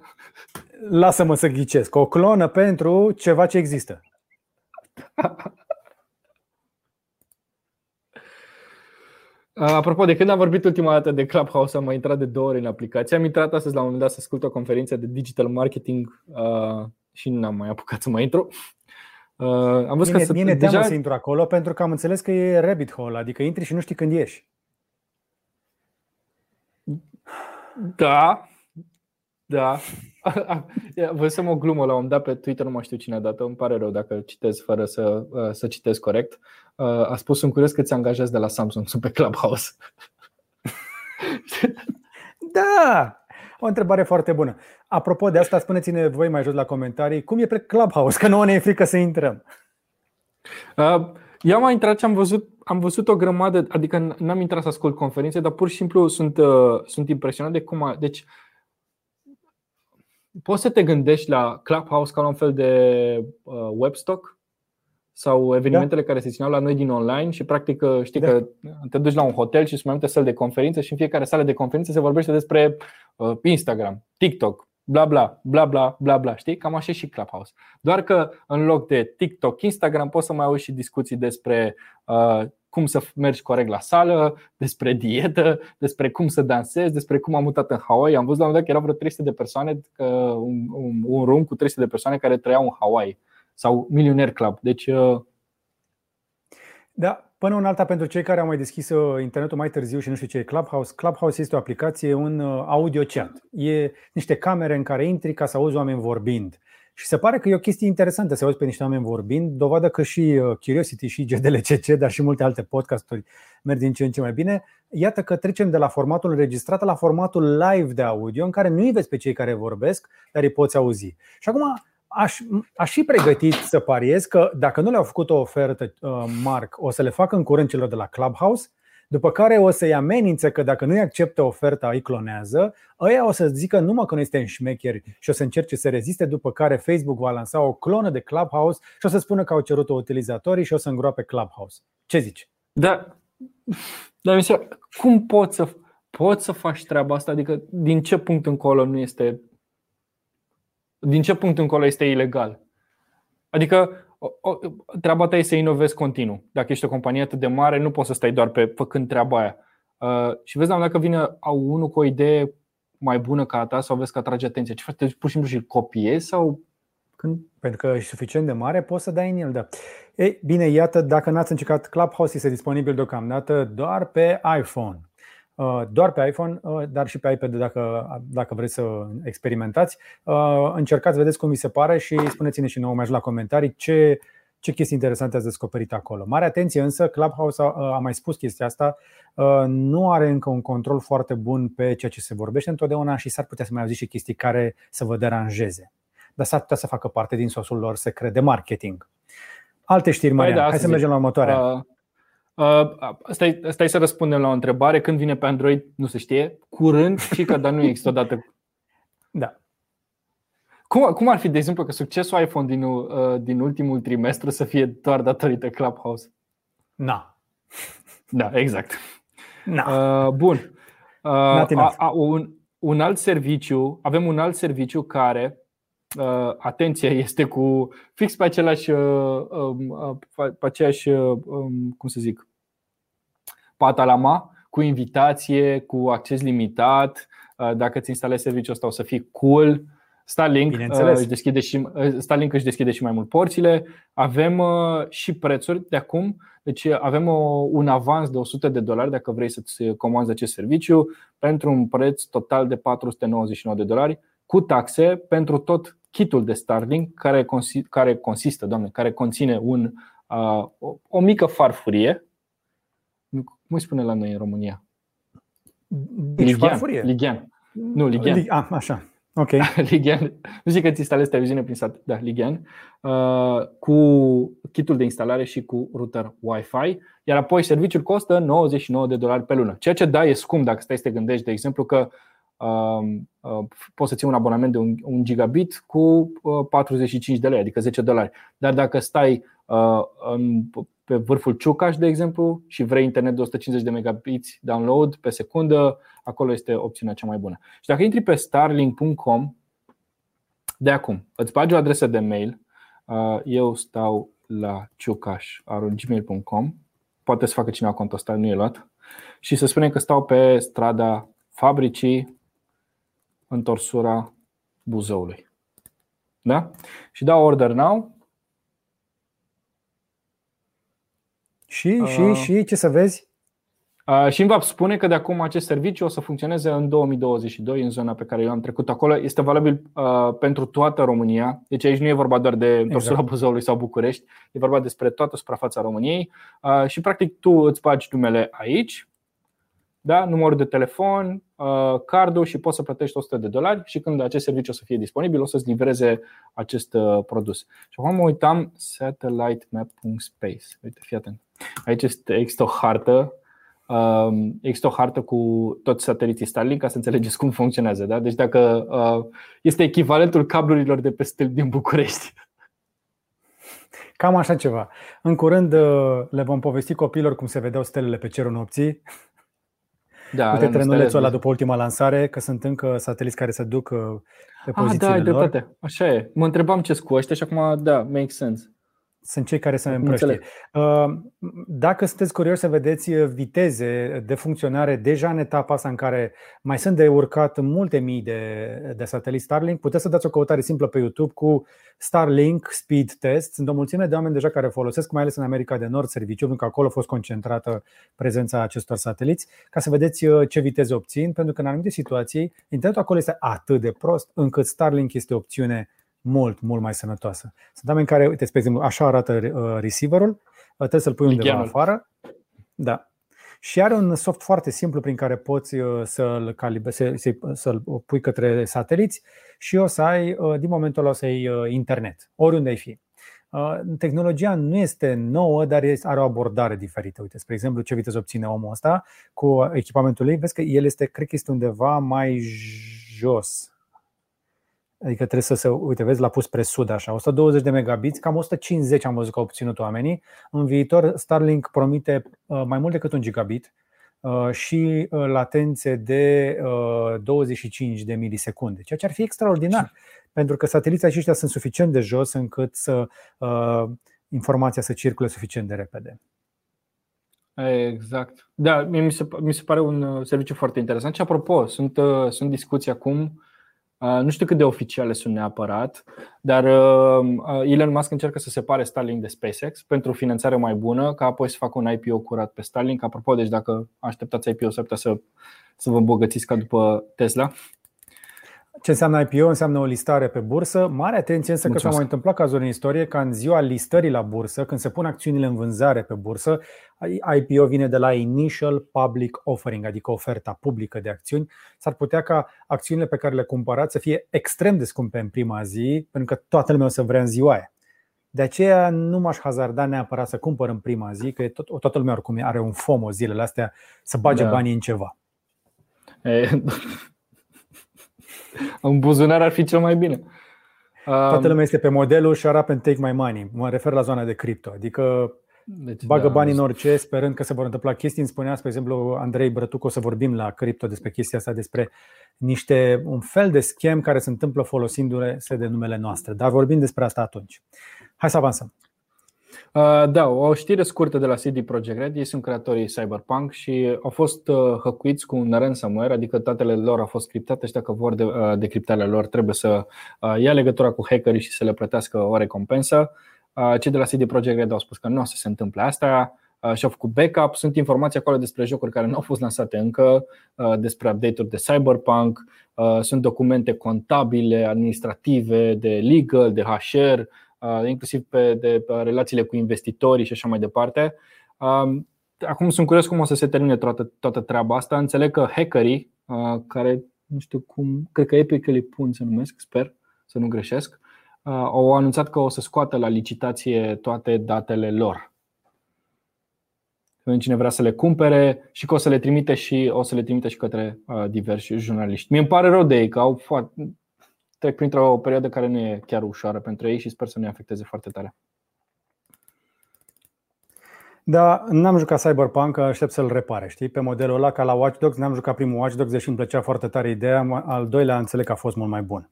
Lasă-mă să ghicesc. O clonă pentru ceva ce există. Apropo, de când am vorbit ultima dată de Clubhouse, am mai intrat de două ori în aplicație. Am intrat astăzi la un moment dat să ascult o conferință de digital marketing uh, și nu am mai apucat să mai intru. Uh, am văzut mie, că mie ne deja... să intru acolo pentru că am înțeles că e rabbit hole, adică intri și nu știi când ieși. Da, da. Văzusem o glumă la un dat pe Twitter, nu mai știu cine a dat îmi pare rău dacă citesc fără să, uh, să citesc corect. Uh, a spus, sunt curios că ți angajați de la Samsung, sunt pe Clubhouse. Da, o întrebare foarte bună. Apropo de asta, spuneți-ne voi mai jos la comentarii cum e pe Clubhouse, că nu ne e frică să intrăm. Uh, eu am mai intrat și am văzut, am văzut o grămadă, adică n-am intrat să ascult conferințe, dar pur și simplu sunt, uh, sunt impresionat de cum a, Deci, poți să te gândești la Clubhouse ca la un fel de uh, webstock sau evenimentele da. care se țineau la noi din online și practic uh, știi da. că te duci la un hotel și sunt mai multe săli de conferințe și în fiecare sală de conferințe se vorbește despre uh, Instagram, TikTok, bla bla, bla bla, bla bla, știi? Cam așa și Clubhouse. Doar că în loc de TikTok, Instagram poți să mai auzi și discuții despre uh, cum să mergi corect la sală, despre dietă, despre cum să dansezi, despre cum am mutat în Hawaii. Am văzut la un moment dat că erau vreo 300 de persoane, un, un, un room cu 300 de persoane care trăiau în Hawaii sau Millionaire Club. Deci uh, da, până în alta pentru cei care au mai deschis uh, internetul mai târziu și nu știu ce e Clubhouse. Clubhouse este o aplicație, un uh, audio chat. E niște camere în care intri ca să auzi oameni vorbind. Și se pare că e o chestie interesantă să auzi pe niște oameni vorbind, dovadă că și uh, Curiosity și GDLCC, dar și multe alte podcasturi merg din ce în ce mai bine. Iată că trecem de la formatul înregistrat la formatul live de audio, în care nu îi vezi pe cei care vorbesc, dar îi poți auzi. Și acum aș, aș fi pregătit să pariez că dacă nu le-au făcut o ofertă, uh, Mark, o să le facă în curând celor de la Clubhouse, după care o să-i amenințe că dacă nu-i acceptă oferta, îi clonează, ăia o să zică numai că nu este în șmecheri și o să încerce să reziste, după care Facebook va lansa o clonă de Clubhouse și o să spună că au cerut-o utilizatorii și o să îngroape Clubhouse. Ce zici? Da, dar cum poți să, poți să faci treaba asta? Adică din ce punct încolo nu este din ce punct încolo este ilegal? Adică o, o, treaba ta e să inovezi continuu. Dacă ești o companie atât de mare, nu poți să stai doar pe făcând treaba aia. Uh, și vezi, dacă vine au unul cu o idee mai bună ca a ta sau vezi că atrage atenția, ce faci? Pur și simplu și copiezi sau când? Pentru că e suficient de mare, poți să dai în el, da. Ei, bine, iată, dacă n-ați încercat Clubhouse, este disponibil deocamdată doar pe iPhone. Uh, doar pe iPhone, uh, dar și pe iPad dacă, dacă vreți să experimentați. Uh, încercați, vedeți cum vi se pare și spuneți-ne și nouă mai la comentarii ce, ce chestii interesante ați descoperit acolo. Mare atenție însă, Clubhouse a, a mai spus chestia asta, nu are încă un control foarte bun pe ceea ce se vorbește întotdeauna și s-ar putea să mai auziți și chestii care să vă deranjeze. Dar s-ar putea să facă parte din sosul lor secret de marketing. Alte știri, păi Maria. Da, Hai să mergem la următoarea. Uh, Uh, stai, stai să răspundem la o întrebare. Când vine pe Android, nu se știe. Curând și că dar nu există odată. Da. Cum, cum ar fi, de exemplu, că succesul iPhone din, uh, din ultimul trimestru să fie doar datorită Clubhouse? Na. Da, exact. Na. Uh, bun. Uh, a, a, un, un alt serviciu, avem un alt serviciu care uh, atenția este cu fix pe același, uh, um, uh, pe aceeași, uh, um, cum să zic, patalama, cu invitație, cu acces limitat. Uh, dacă îți instalezi serviciul ăsta o să fii cool. Starlink uh, își, deschide și, uh, Starlink își deschide și mai mult porțile. Avem uh, și prețuri de acum. Deci avem o, un avans de 100 de dolari dacă vrei să-ți comanzi acest serviciu pentru un preț total de 499 de dolari cu taxe pentru tot kitul de Starlink care, consi- care consistă, doamne, care conține un, uh, o, o mică farfurie. Cum îi spune la noi în România? Deci Ligian. Farfurie. Ligian. Nu, Ligian. Ah, așa. Ok. Ligian. Nu zic că îți instalezi televiziune prin sat, da, Ligian, uh, cu kitul de instalare și cu router Wi-Fi, iar apoi serviciul costă 99 de dolari pe lună. Ceea ce da, e scump dacă stai să te gândești, de exemplu, că uh, uh, poți să ții un abonament de un, un gigabit cu uh, 45 de lei, adică 10 dolari. Dar dacă stai uh, în, pe vârful Ciucaș, de exemplu, și vrei internet de 150 de megabits download pe secundă, acolo este opțiunea cea mai bună. Și dacă intri pe starlink.com, de acum, îți bagi o adresă de mail, uh, eu stau la ciucaș.gmail.com Poate să facă cineva contul ăsta, nu e luat Și să spunem că stau pe strada fabricii întorsura Buzăului da? Și dau order now Și, uh, și, și ce să vezi? Uh, și îmi va spune că de acum acest serviciu o să funcționeze în 2022 în zona pe care eu am trecut acolo. Este valabil uh, pentru toată România. Deci aici nu e vorba doar de întorsura exact. Buzăului sau București, e vorba despre toată suprafața României. Uh, și practic tu îți bagi numele aici, da? numărul de telefon, uh, cardul și poți să plătești 100 de dolari și când acest serviciu o să fie disponibil o să-ți livreze acest uh, produs. Și acum mă uitam satellitemap.space. Uite, fii atent. Aici este, există o hartă um, există o hartă cu toți sateliții Starlink ca să înțelegeți cum funcționează. Da? Deci dacă uh, este echivalentul cablurilor de pe stel din București. Cam așa ceva. În curând uh, le vom povesti copiilor cum se vedeau stelele pe cerul nopții. Da, Uite trenulețul ăla după ultima lansare, că sunt încă sateliți care se duc uh, pe ah, pozițiile ah, da, lor. dreptate. Așa e. Mă întrebam ce cu ăștia și acum, da, make sense sunt cei care se împrăștie. Uh, dacă sunteți curioși să vedeți viteze de funcționare deja în etapa asta în care mai sunt de urcat multe mii de, de sateliți Starlink, puteți să dați o căutare simplă pe YouTube cu Starlink Speed Test. Sunt o mulțime de oameni deja care folosesc, mai ales în America de Nord, serviciul, pentru că acolo a fost concentrată prezența acestor sateliți, ca să vedeți uh, ce viteze obțin, pentru că în anumite situații internetul acolo este atât de prost încât Starlink este o opțiune mult, mult mai sănătoasă. Sunt oameni care, uite, spre exemplu, așa arată uh, receiverul, uh, trebuie să-l pui undeva afară. Da. Și are un soft foarte simplu prin care poți uh, să-l, calibre, să, să-l pui către sateliți și o să ai, din momentul ăla, o să ai internet, oriunde ai fi. Tehnologia nu este nouă, dar are o abordare diferită. Uite, spre exemplu, ce viteză obține omul ăsta cu echipamentul lui, vezi că el este, cred că este undeva mai jos Adică trebuie să se, uite, vezi, l-a pus spre sud așa, 120 de megabits, cam 150 am văzut că au obținut oamenii. În viitor Starlink promite uh, mai mult decât un gigabit uh, și uh, latențe de 25 de milisecunde, ceea ce ar fi extraordinar, pentru că sateliții aceștia sunt suficient de jos încât să informația să circule suficient de repede. Exact. Da, mi se, mi se pare un serviciu foarte interesant. Și apropo, sunt, sunt discuții acum nu știu cât de oficiale sunt neapărat, dar Elon Musk încearcă să separe Starlink de SpaceX pentru finanțare mai bună, ca apoi să facă un IPO curat pe Starlink. Apropo, deci dacă așteptați IPO, s-ar putea să, să vă îmbogățiți ca după Tesla. Ce înseamnă IPO? Înseamnă o listare pe bursă. Mare atenție însă că s-a mai întâmplat cazuri în istorie ca în ziua listării la bursă, când se pun acțiunile în vânzare pe bursă, IPO vine de la Initial Public Offering, adică oferta publică de acțiuni. S-ar putea ca acțiunile pe care le cumpărați să fie extrem de scumpe în prima zi, pentru că toată lumea o să vrea în ziua aia. De aceea nu m-aș hazarda neapărat să cumpăr în prima zi, că tot, toată lumea oricum are un FOMO zilele astea să bage da. banii în ceva. E, în buzunar ar fi cel mai bine. Toată lumea este pe modelul shut up and take my money. Mă refer la zona de cripto. Adică deci, bagă da, bani în orice, sperând că se vor întâmpla chestii. Îmi spunea, spre exemplu, Andrei Brătuc, o să vorbim la cripto despre chestia asta, despre niște, un fel de schem care se întâmplă folosindu-se de numele noastre. Dar vorbim despre asta atunci. Hai să avansăm. Uh, da, o știre scurtă de la CD Projekt Red. Ei sunt creatorii Cyberpunk și au fost uh, hăcuiți cu un ransomware, adică datele lor au fost criptate și dacă vor de, uh, decriptarea lor trebuie să ia legătura cu hackerii și să le plătească o recompensă. Cei de la CD Projekt Red au spus că nu o să se întâmple asta și au făcut backup. Sunt informații acolo despre jocuri care nu au fost lansate încă, despre update-uri de Cyberpunk, sunt documente contabile, administrative, de legal, de HR, inclusiv pe de pe relațiile cu investitorii și așa mai departe. Acum sunt curios cum o să se termine toată, toată treaba asta. Înțeleg că hackerii care nu știu cum, cred că Epically Pun se numesc, sper să nu greșesc, au anunțat că o să scoată la licitație toate datele lor. Cine vrea să le cumpere și că o să le trimite și o să le trimite și către diversi jurnaliști. Mi îmi pare rău de ei că au foarte, trec printr-o perioadă care nu e chiar ușoară pentru ei și sper să nu afecteze foarte tare. Da, n-am jucat Cyberpunk, aștept să-l repare, știi? Pe modelul ăla, ca la Watch Dogs, n-am jucat primul Watch Dogs, deși îmi plăcea foarte tare ideea, al doilea înțeleg că a fost mult mai bun.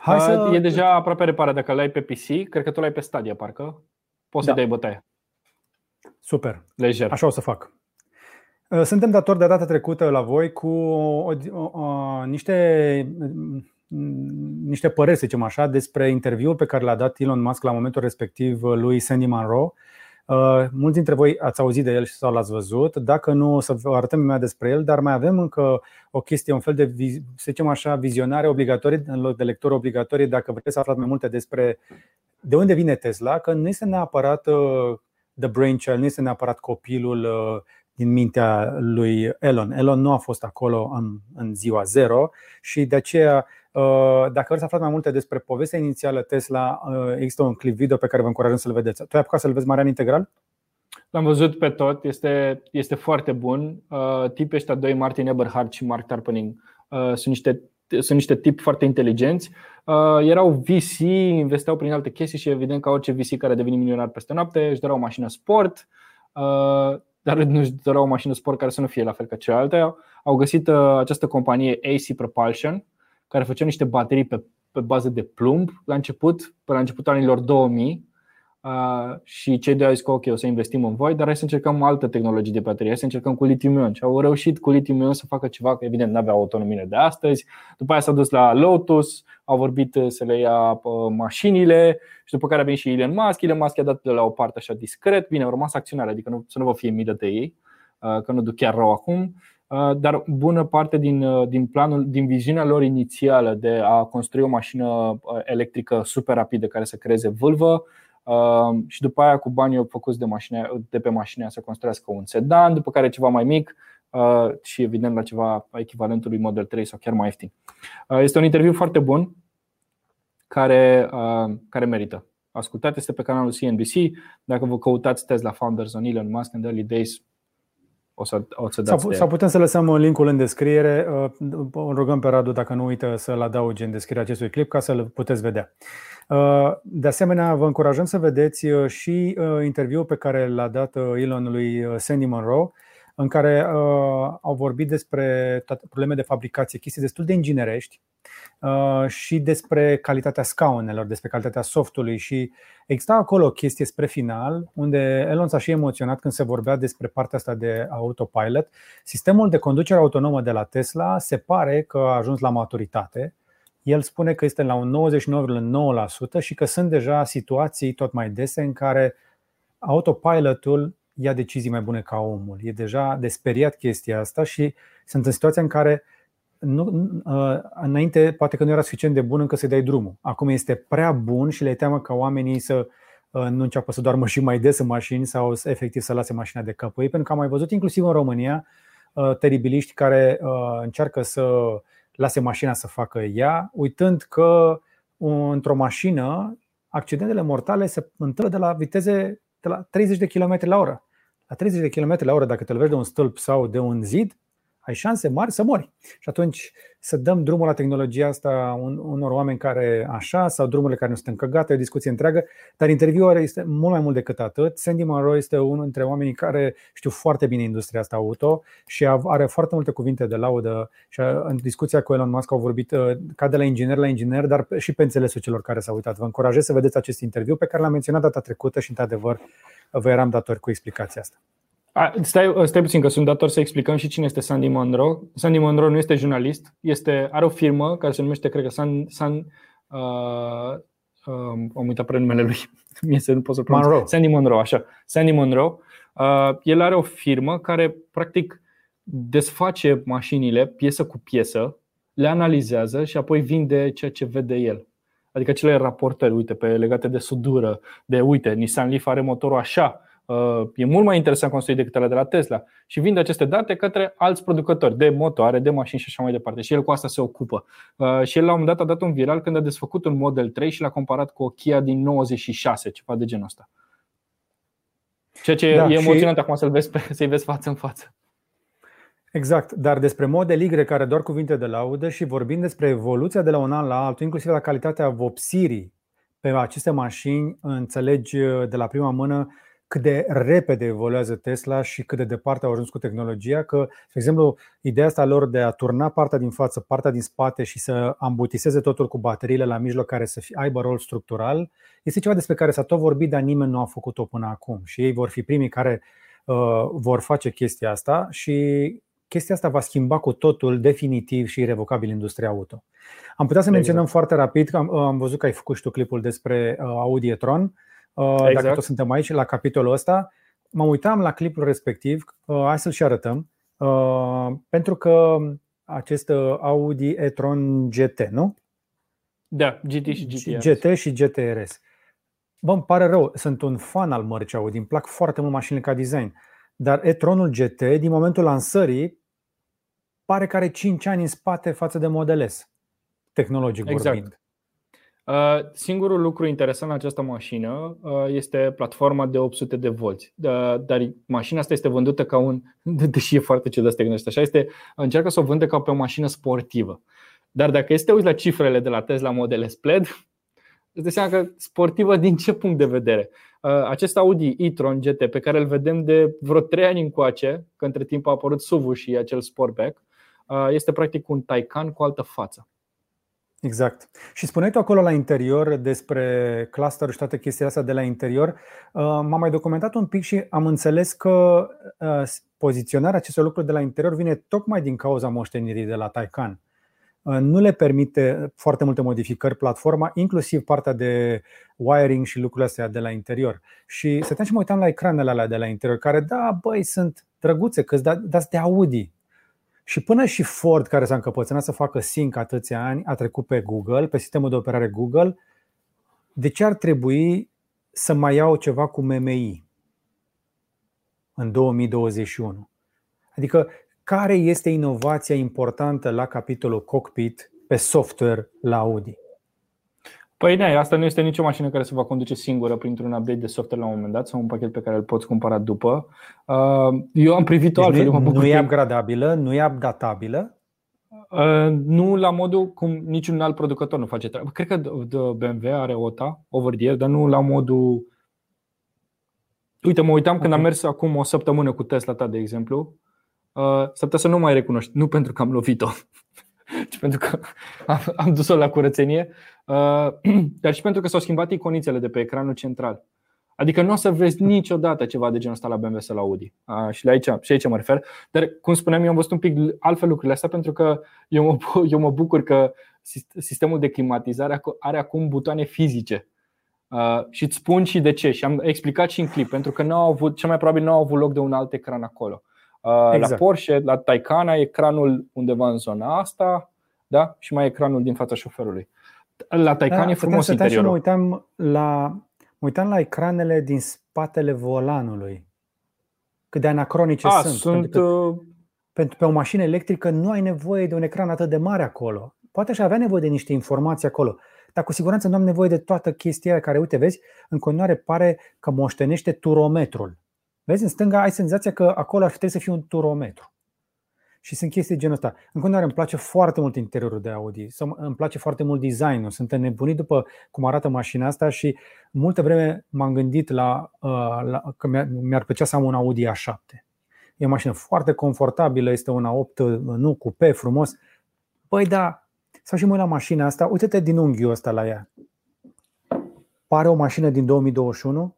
Hai să... E deja aproape reparat dacă l-ai pe PC, cred că tu l-ai pe Stadia, parcă. Poți da. să dai bătaie. Super. Lejer. Așa o să fac. Suntem datori de data trecută la voi cu o, o, o, niște, niște păreri, să zicem așa, despre interviul pe care l-a dat Elon Musk la momentul respectiv lui Sandy Munro, Uh, mulți dintre voi ați auzit de el sau l-ați văzut. Dacă nu, o să vă arătăm mai despre el, dar mai avem încă o chestie, un fel de, să zicem așa, vizionare obligatorie, în loc de lectură obligatorie, dacă vreți să aflați mai multe despre de unde vine Tesla, că nu este neapărat uh, the brainchild, nu este neapărat copilul uh, din mintea lui Elon. Elon nu a fost acolo în, în ziua zero și de aceea Uh, dacă vreți să aflați mai multe despre povestea inițială Tesla, uh, există un clip video pe care vă încurajăm să-l vedeți. Tu ai apucat să-l vezi Marian integral? L-am văzut pe tot, este, este foarte bun. Uh, tipii ăștia doi, Martin Eberhard și Mark Tarpening, sunt niște sunt niște tipi foarte inteligenți. Uh, erau VC, investeau prin alte chestii și evident ca orice VC care a devenit milionar peste noapte, își doreau o mașină sport, uh, dar nu își doreau o mașină sport care să nu fie la fel ca celelalte. Au găsit uh, această companie AC Propulsion, care făcea niște baterii pe, pe bază de plumb la început, până la începutul anilor 2000 Uh, și cei doi au zis că ok, o să investim în voi, dar hai să încercăm altă tehnologie de baterie, hai să încercăm cu litium și au reușit cu litium să facă ceva, că evident nu aveau autonomie de astăzi. După aia s-au dus la Lotus, au vorbit să le ia uh, mașinile și după care a venit și Elon Musk. Elon Musk a dat de la o parte așa discret, bine, au rămas acționare, adică nu, să nu vă fie milă de ei, uh, că nu duc chiar rău acum. Uh, dar bună parte din, uh, din planul, din viziunea lor inițială de a construi o mașină uh, electrică super rapidă care să creeze vâlvă și după aia cu banii făcuți de, mașine, de pe mașină să construiască un sedan, după care ceva mai mic și evident la ceva echivalentului Model 3 sau chiar mai ieftin. Este un interviu foarte bun care, care merită. Ascultat este pe canalul CNBC. Dacă vă căutați Tesla Founders on Elon Musk and Early Days, o să, o să dați sau, sau putem să lăsăm linkul în descriere. Uh, îl rugăm pe Radu dacă nu uită să-l adauge în descrierea acestui clip ca să-l puteți vedea. Uh, de asemenea, vă încurajăm să vedeți uh, și interviul pe care l-a dat Elon lui Sandy Monroe, în care au vorbit despre toate probleme de fabricație, chestii destul de inginerești, Uh, și despre calitatea scaunelor, despre calitatea softului și exista acolo o chestie spre final unde Elon s-a și emoționat când se vorbea despre partea asta de autopilot. Sistemul de conducere autonomă de la Tesla se pare că a ajuns la maturitate. El spune că este la un 99,9% și că sunt deja situații tot mai dese în care autopilotul ia decizii mai bune ca omul. E deja de speriat chestia asta și sunt în situația în care uh, nu, uh, înainte poate că nu era suficient de bun încă să dai drumul. Acum este prea bun și le teamă ca oamenii să uh, nu înceapă să doarmă și mai des în mașini sau să, efectiv să lase mașina de capul ei, pentru că am mai văzut inclusiv în România uh, teribiliști care încearcă să lase mașina să facă ea, uitând că într-o mașină accidentele mortale se întâmplă de la viteze de la 30 de km la oră. La 30 de km la oră, dacă te lovești de un stâlp sau de un zid, ai șanse mari să mori. Și atunci să dăm drumul la tehnologia asta unor oameni care așa sau drumurile care nu sunt încă gata, e o discuție întreagă, dar interviul este mult mai mult decât atât. Sandy Monroe este unul dintre oamenii care știu foarte bine industria asta auto și are foarte multe cuvinte de laudă și în discuția cu Elon Musk au vorbit uh, ca de la inginer la inginer, dar și pe înțelesul celor care s-au uitat. Vă încurajez să vedeți acest interviu pe care l-am menționat data trecută și într-adevăr vă eram datori cu explicația asta. A, stai, stai puțin că sunt dator să explicăm și cine este Sandy Monroe. Sandy Monroe nu este jurnalist, este, are o firmă care se numește, cred că San, San uh, uh, am uitat prenumele lui, mie să nu pot să Monroe. Sandy Monroe, așa. Sandy Monroe. Uh, el are o firmă care practic desface mașinile piesă cu piesă, le analizează și apoi vinde ceea ce vede el. Adică acele raportări, uite, pe legate de sudură, de uite, Nissan Leaf are motorul așa, e mult mai interesant construit decât ale de la Tesla și vinde aceste date către alți producători de motoare, de mașini și așa mai departe. Și el cu asta se ocupă. Și el la un moment dat a dat un viral când a desfăcut un Model 3 și l-a comparat cu o Kia din 96, ceva de genul ăsta. Ceea ce da, e emoționant și... acum să-l vezi, să-i vezi față în față. Exact, dar despre Model Y care doar cuvinte de laudă și vorbind despre evoluția de la un an la altul, inclusiv la calitatea vopsirii pe aceste mașini, înțelegi de la prima mână cât de repede evoluează Tesla și cât de departe au ajuns cu tehnologia, că, de exemplu, ideea asta lor de a turna partea din față, partea din spate și să ambutiseze totul cu bateriile la mijloc care să fie, aibă rol structural, este ceva despre care s-a tot vorbit, dar nimeni nu a făcut-o până acum și ei vor fi primii care uh, vor face chestia asta și chestia asta va schimba cu totul definitiv și irrevocabil industria auto. Am putea să menționăm exact. foarte rapid, că am, am văzut că ai făcut și tu clipul despre uh, Audi e-tron, exact. dacă tot suntem aici la capitolul ăsta. Mă uitam la clipul respectiv, uh, hai să-l și arătăm, pentru că acest Audi e-tron GT, nu? Da, GT și GTRS. GT și GTRS. Bă, îmi pare rău, sunt un fan al mărcii Audi, îmi plac foarte mult mașinile ca design. Dar e-tronul GT, din momentul lansării, pare că are 5 ani în spate față de Model S, tehnologic exact. vorbind. Uh, singurul lucru interesant la această mașină uh, este platforma de 800 de volți. Dar mașina asta este vândută ca un. Deși e foarte ciudat să așa, este, încearcă să o vândă ca pe o mașină sportivă. Dar dacă este uiți la cifrele de la Tesla Model S Plaid, îți dai seama că sportivă din ce punct de vedere? Uh, acest Audi e-tron GT pe care îl vedem de vreo 3 ani încoace, că între timp a apărut SUV și acel Sportback, uh, este practic un Taycan cu altă față. Exact. Și spuneai tu acolo la interior despre cluster și toate chestiile astea de la interior. Uh, m-am mai documentat un pic și am înțeles că poziționarea acestor lucruri de la interior vine tocmai din cauza moștenirii de la Taycan. Uh, nu le permite foarte multe modificări platforma, inclusiv partea de wiring și lucrurile astea de la interior. Și stăteam și mă uitam la ecranele alea de la interior, care, da, băi, sunt drăguțe, că da, dați de Audi. Și până și Ford, care s-a încăpățânat să facă sync atâția ani, a trecut pe Google, pe sistemul de operare Google, de ce ar trebui să mai iau ceva cu MMI în 2021? Adică care este inovația importantă la capitolul cockpit pe software la Audi? Păi ne, asta nu este nicio mașină care se va conduce singură printr-un update de software la un moment dat sau un pachet pe care îl poți cumpăra după. Uh, eu am privit-o deci altfel. Nu, nu e upgradabilă, nu e updatabilă? Uh, nu la modul cum niciun alt producător nu face treaba. Cred că BMW are OTA over the air, dar nu la modul. Uite, mă uitam okay. când am mers acum o săptămână cu Tesla ta, de exemplu, Uh, s-ar putea să nu mai recunoști. Nu pentru că am lovit-o, ci pentru că am, am dus-o la curățenie, uh, dar și pentru că s-au schimbat iconițele de pe ecranul central. Adică nu o să vezi niciodată ceva de genul ăsta la BMW sau la Audi. Uh, și, la aici, și aici mă refer. Dar, cum spuneam, eu am văzut un pic altfel lucrurile astea pentru că eu mă, eu mă bucur că sistemul de climatizare are acum butoane fizice. Uh, și îți spun și de ce. Și am explicat și în clip, pentru că nu au avut, cel mai probabil nu au avut loc de un alt ecran acolo. Exact. La Porsche, la Taycan, ecranul undeva în zona asta da? și mai ecranul din fața șoferului. La Taycan da, e frumos să interiorul. Mă uitam, la, mă uitam la ecranele din spatele volanului. Cât de anacronice A, sunt. sunt pentru, că, uh, pentru pe o mașină electrică nu ai nevoie de un ecran atât de mare acolo. Poate și avea nevoie de niște informații acolo, dar cu siguranță nu am nevoie de toată chestia care, uite, vezi, în continuare pare că moștenește turometrul. Vezi, în stânga ai senzația că acolo ar trebui să fie un turometru. Și sunt chestii genul ăsta. În continuare îmi place foarte mult interiorul de Audi, îmi place foarte mult designul, sunt nebunit după cum arată mașina asta și multă vreme m-am gândit la, uh, la că mi-ar plăcea să am un Audi A7. E o mașină foarte confortabilă, este una 8, nu, cupe, frumos. Păi da, sau și mă la mașina asta, uite-te din unghiul ăsta la ea. Pare o mașină din 2021?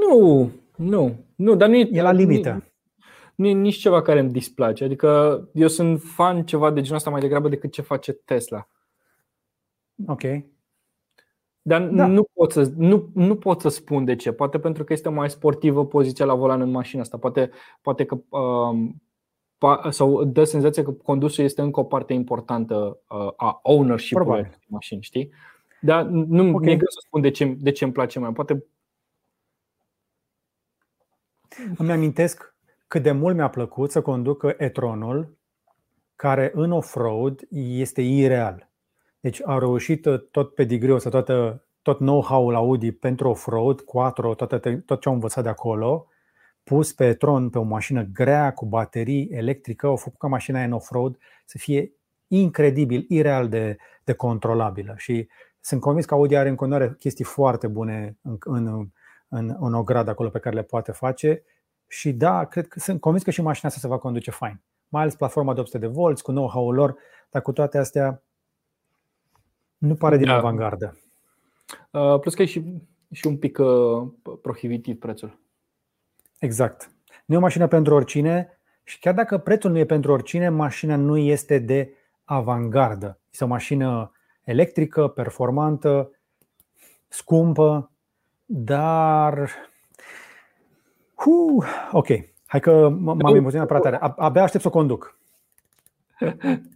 Nu, nu, nu, dar nu e, e la limită. Nu, e nici ceva care îmi displace. Adică eu sunt fan ceva de genul ăsta mai degrabă decât ce face Tesla. Ok. Dar da. nu, pot să, nu, nu pot să spun de ce. Poate pentru că este mai sportivă poziția la volan în mașina asta. Poate, poate că um, sau dă senzația că condusul este încă o parte importantă uh, a ownership-ului mașini, știi? Dar nu okay. mi-e greu să spun de ce, de ce îmi place mai. Poate îmi amintesc cât de mult mi-a plăcut să conduc e-tronul, care în off-road este ireal. Deci au reușit tot pedigreul, să toată, tot know-how-ul Audi pentru off-road, quattro, tot, tot ce au învățat de acolo, pus pe tron pe o mașină grea cu baterii electrică, au făcut ca mașina în off-road să fie incredibil, ireal de, de controlabilă. Și sunt convins că Audi are în continuare chestii foarte bune în, în, în, în o gradă acolo pe care le poate face. Și da, cred că sunt convins că și mașina asta se va conduce fain. Mai ales platforma de 800 de volți, cu know-how-ul lor, dar cu toate astea nu pare din da. avangardă. Uh, plus că e și, și un pic uh, prohibitiv prețul. Exact. Nu e o mașină pentru oricine și chiar dacă prețul nu e pentru oricine, mașina nu este de avangardă. Este o mașină electrică, performantă, scumpă, dar. Uh, ok, hai că m-am emoționat prea tare. Abia aștept să o conduc.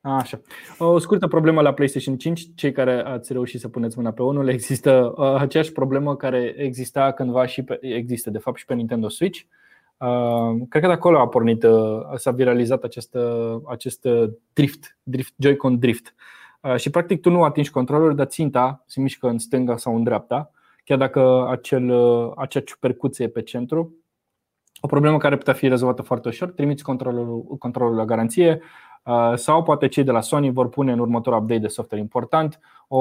Așa. O scurtă problemă la PlayStation 5. Cei care ați reușit să puneți mâna pe unul, există uh, aceeași problemă care exista cândva și pe, există de fapt și pe Nintendo Switch. Uh, cred că de acolo a pornit, uh, s-a viralizat acest, acest drift, drift, Joy-Con drift. Și practic tu nu atingi controlul, dar ținta se mișcă în stânga sau în dreapta, chiar dacă acel, acea ciupercuță e pe centru. O problemă care putea fi rezolvată foarte ușor, trimiți controlul, controlul la garanție, Uh, sau poate cei de la Sony vor pune în următorul update de software important o,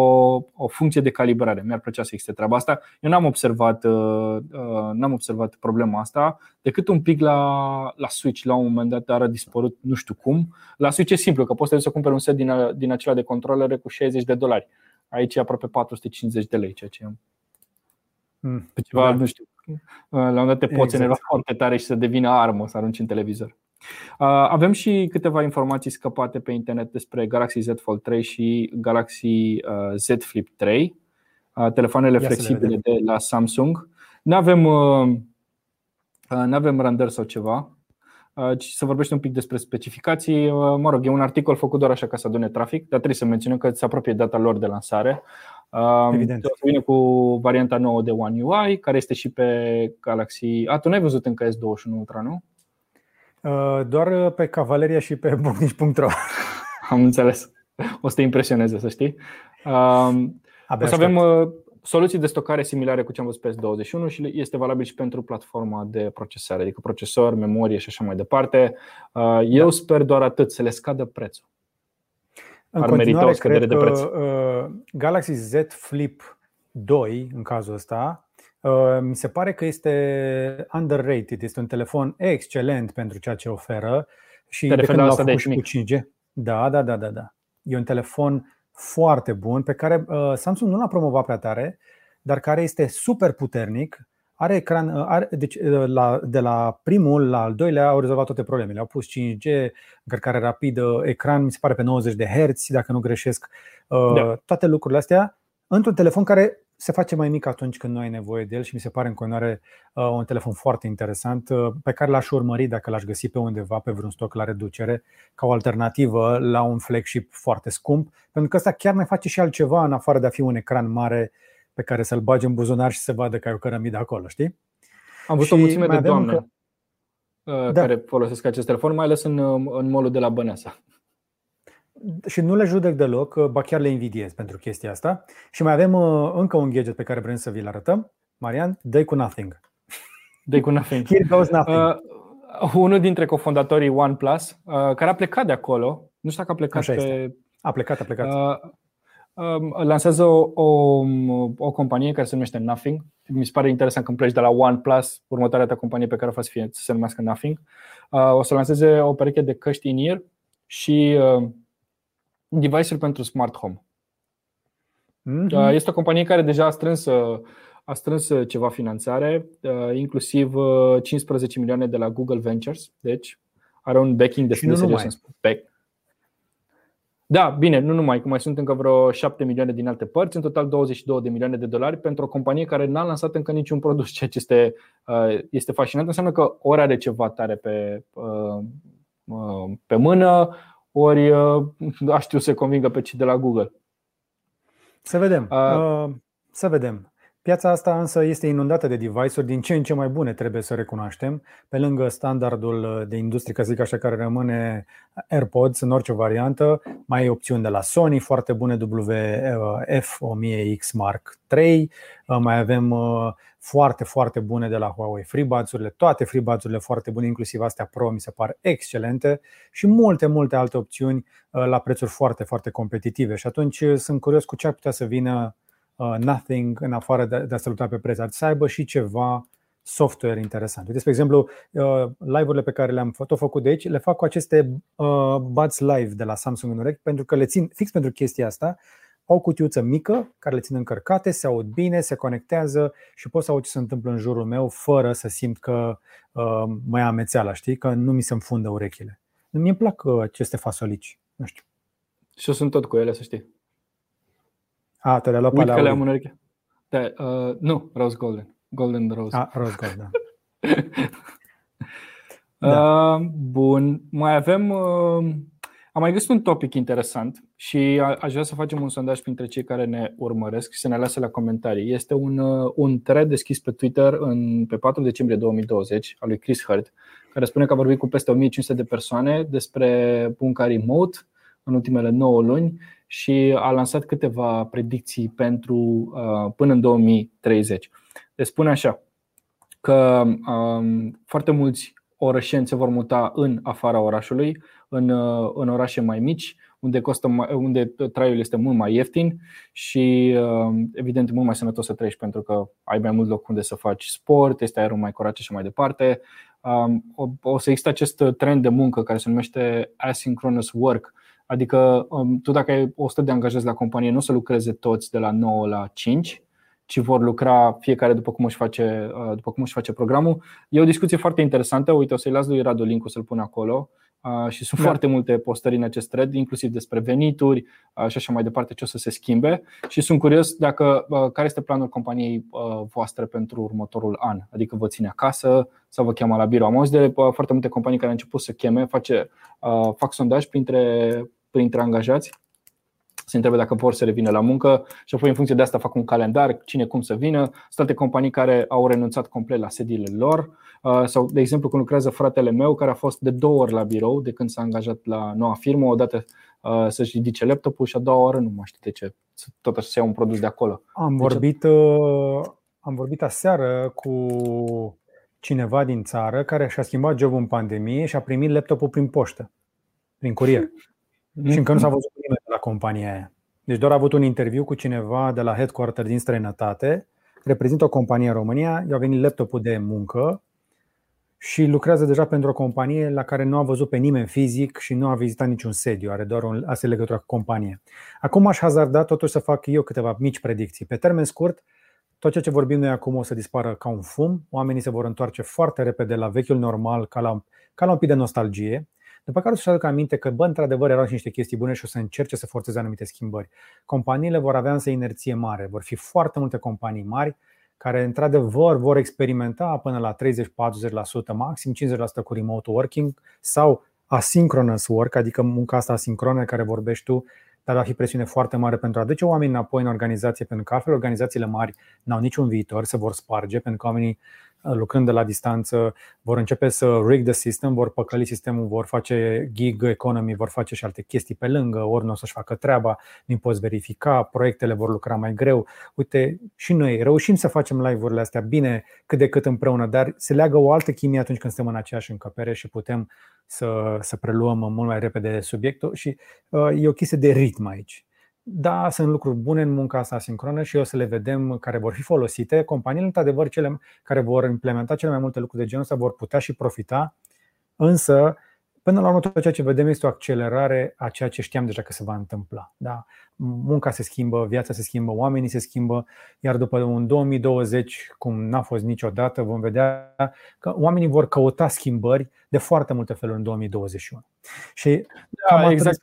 o funcție de calibrare. Mi-ar plăcea să existe treaba asta. Eu n-am observat, uh, uh, n-am observat problema asta decât un pic la, la Switch. La un moment dat a dispărut, nu știu cum. La Switch e simplu, că poți să cumperi un set din, din acela de controlere cu 60 de dolari. Aici e aproape 450 de lei, ceea ce e mm, pe ceva, da. nu știu, la un moment dat te poți exact. enerva foarte tare și să devină armă să arunci în televizor. Avem și câteva informații scăpate pe internet despre Galaxy Z Fold 3 și Galaxy Z Flip 3, telefoanele Ia flexibile de la Samsung. Nu avem, nu avem render sau ceva, ci să vorbește un pic despre specificații. Mă rog, e un articol făcut doar așa ca să adune trafic, dar trebuie să menționăm că se apropie data lor de lansare. Evident. O să vină cu varianta nouă de One UI, care este și pe Galaxy. A, tu n-ai văzut încă S21 Ultra, nu? Uh, doar pe Cavaleria și pe bucnici.ro Am înțeles. O să te impresioneze, să știi. Um, Abia o să avem uh, soluții de stocare similare cu ce am văzut pe S21 și este valabil și pentru platforma de procesare, adică procesor, memorie și așa mai departe. Uh, eu da. sper doar atât, să le scadă prețul. În Ar merita o scădere de preț. Galaxy Z Flip 2, în cazul ăsta, Uh, mi se pare că este underrated, este un telefon excelent pentru ceea ce oferă și Te de când l-au făcut și cu 5G. Da, da, da, da, da. E un telefon foarte bun pe care uh, Samsung nu l-a promovat prea tare, dar care este super puternic. Are ecran, uh, are, deci la, de la primul la al doilea au rezolvat toate problemele. Au pus 5G, încărcare rapidă, ecran mi se pare pe 90 de Hz, dacă nu greșesc. Da. Toate lucrurile astea într-un telefon care se face mai mic atunci când nu ai nevoie de el și mi se pare în continuare uh, un telefon foarte interesant uh, pe care l-aș urmări dacă l-aș găsi pe undeva pe vreun stoc la reducere ca o alternativă la un flagship foarte scump, pentru că ăsta chiar mai face și altceva în afară de a fi un ecran mare pe care să-l bagi în buzunar și să vadă că ai o cărămidă acolo, știi? Am văzut o mulțime de doamne că... Uh, da. care folosesc acest telefon, mai ales în, în molul de la Băneasa și nu le judec deloc, ba chiar le invidiez pentru chestia asta. Și mai avem uh, încă un gadget pe care vrem să vi-l arătăm. Marian, dă cu nothing. dă cu nothing. Here goes nothing. Uh, unul dintre cofondatorii OnePlus, uh, care a plecat de acolo, nu știu dacă a plecat Așa pe... Este. A plecat, a plecat. Uh, uh, lansează o, o, o companie care se numește Nothing. Mi se pare interesant când pleci de la OnePlus, următoarea ta companie pe care o faci fie să se numească Nothing. Uh, o să lanseze o pereche de căști in ear și uh, device-uri pentru smart home. Mm-hmm. Este o companie care deja a strâns, a strâns ceva finanțare, uh, inclusiv 15 uh, milioane de la Google Ventures, deci are un backing destul de serios. Back. Da, bine, nu numai, că mai sunt încă vreo 7 milioane din alte părți, în total 22 de milioane de dolari pentru o companie care n-a lansat încă niciun produs, ceea ce este, uh, este fascinant. Înseamnă că ori are ceva tare pe, pe mână, ori uh, a știu să convingă pe cei de la Google. Să vedem. Uh, să vedem. Piața asta însă este inundată de device-uri din ce în ce mai bune, trebuie să recunoaștem. Pe lângă standardul de industrie, ca să zic așa, care rămâne AirPods în orice variantă, mai ai opțiuni de la Sony, foarte bune WF-1000X Mark III, mai avem uh, foarte, foarte bune de la Huawei FreeBuds-urile, toate FreeBuds-urile foarte bune, inclusiv astea Pro, mi se par excelente și multe, multe alte opțiuni uh, la prețuri foarte, foarte competitive. Și atunci uh, sunt curios cu ce ar putea să vină uh, Nothing în afară de, a saluta pe preț, ar să aibă și ceva software interesant. Uite, spre exemplu, live-urile pe care le-am tot făcut de aici, le fac cu aceste Buds Live de la Samsung în urechi, pentru că le țin fix pentru chestia asta au o cutiuță mică care le țin încărcate, se aud bine, se conectează și pot să aud ce se întâmplă în jurul meu fără să simt că uh, mă ia amețeala, știi? Că nu mi se înfundă urechile. Mie îmi plac uh, aceste fasolici, nu știu. Și eu sunt tot cu ele, să știi. A, te le-ai luat pe că le am în ureche. Da, uh, nu, Rose Golden. Golden Rose. A, Rose Golden. da. uh, bun. Mai avem uh, am mai găsit un topic interesant și aș vrea să facem un sondaj printre cei care ne urmăresc și să ne lase la comentarii. Este un, uh, un thread deschis pe Twitter în, pe 4 decembrie 2020 al lui Chris Hurt, care spune că a vorbit cu peste 1500 de persoane despre bunca remote în ultimele 9 luni și a lansat câteva predicții pentru uh, până în 2030. Deci spune așa că um, foarte mulți orășeni se vor muta în afara orașului, în, uh, în orașe mai mici, unde, costă mai, unde traiul este mult mai ieftin și uh, evident mult mai sănătos să trăiești pentru că ai mai mult loc unde să faci sport, este aerul mai curat și mai departe. Um, o să existe acest trend de muncă care se numește asynchronous work, adică um, tu dacă ai 100 de angajați la companie, nu o să lucreze toți de la 9 la 5, ci vor lucra fiecare după cum își face, uh, după cum își face programul. E o discuție foarte interesantă. Uite, o să-i las lui Radu link să-l pun acolo. Uh, și sunt da. foarte multe postări în acest thread, inclusiv despre venituri uh, și așa mai departe, ce o să se schimbe. Și sunt curios dacă care este planul companiei voastre pentru următorul an. Adică vă ține acasă sau vă cheamă la birou. Am auzit de foarte multe companii care au început să cheme, face, fac sondaj printre, printre angajați se întrebe dacă vor să revină la muncă și apoi în funcție de asta fac un calendar, cine cum să vină. Sunt alte companii care au renunțat complet la sediile lor uh, sau, de exemplu, când lucrează fratele meu care a fost de două ori la birou de când s-a angajat la noua firmă, odată uh, să-și ridice laptopul și a doua oară nu mai știu de ce, tot așa să ia un produs de acolo. Am vorbit, uh, am vorbit aseară cu cineva din țară care și-a schimbat jobul în pandemie și a primit laptopul prin poștă, prin curier. Și încă nu s-a văzut nimeni de la compania aia. Deci doar a avut un interviu cu cineva de la headquarter din străinătate, reprezintă o companie în România, i-a venit laptopul de muncă și lucrează deja pentru o companie la care nu a văzut pe nimeni fizic și nu a vizitat niciun sediu, are doar o asta legătură cu companie. Acum aș hazarda totuși să fac eu câteva mici predicții. Pe termen scurt, tot ceea ce vorbim noi acum o să dispară ca un fum, oamenii se vor întoarce foarte repede la vechiul normal, ca la, ca la un pic de nostalgie. După care o să-și aduc aminte că, bă, într-adevăr, erau și niște chestii bune și o să încerce să forțeze anumite schimbări. Companiile vor avea însă inerție mare, vor fi foarte multe companii mari care, într-adevăr, vor experimenta până la 30-40%, maxim 50% cu remote working sau asynchronous work, adică munca asta asincronă care vorbești tu, dar va fi presiune foarte mare pentru a aduce oamenii înapoi în organizație, pentru că altfel organizațiile mari n-au niciun viitor, se vor sparge, pentru că oamenii lucrând de la distanță, vor începe să rig the system, vor păcăli sistemul, vor face gig economy, vor face și alte chestii pe lângă, ori nu o să-și facă treaba, nu poți verifica, proiectele vor lucra mai greu. Uite, și noi reușim să facem live-urile astea bine cât de cât împreună, dar se leagă o altă chimie atunci când suntem în aceeași încăpere și putem să, să preluăm mult mai repede subiectul și uh, e o chestie de ritm aici. Da, sunt lucruri bune în munca asta sincronă și o să le vedem care vor fi folosite. Companiile, într-adevăr, cele care vor implementa cele mai multe lucruri de genul ăsta vor putea și profita, însă, până la urmă, tot ceea ce vedem este o accelerare a ceea ce știam deja că se va întâmpla. Da? Munca se schimbă, viața se schimbă, oamenii se schimbă, iar după un 2020, cum n-a fost niciodată, vom vedea că oamenii vor căuta schimbări de foarte multe feluri în 2021. Și da, cam exact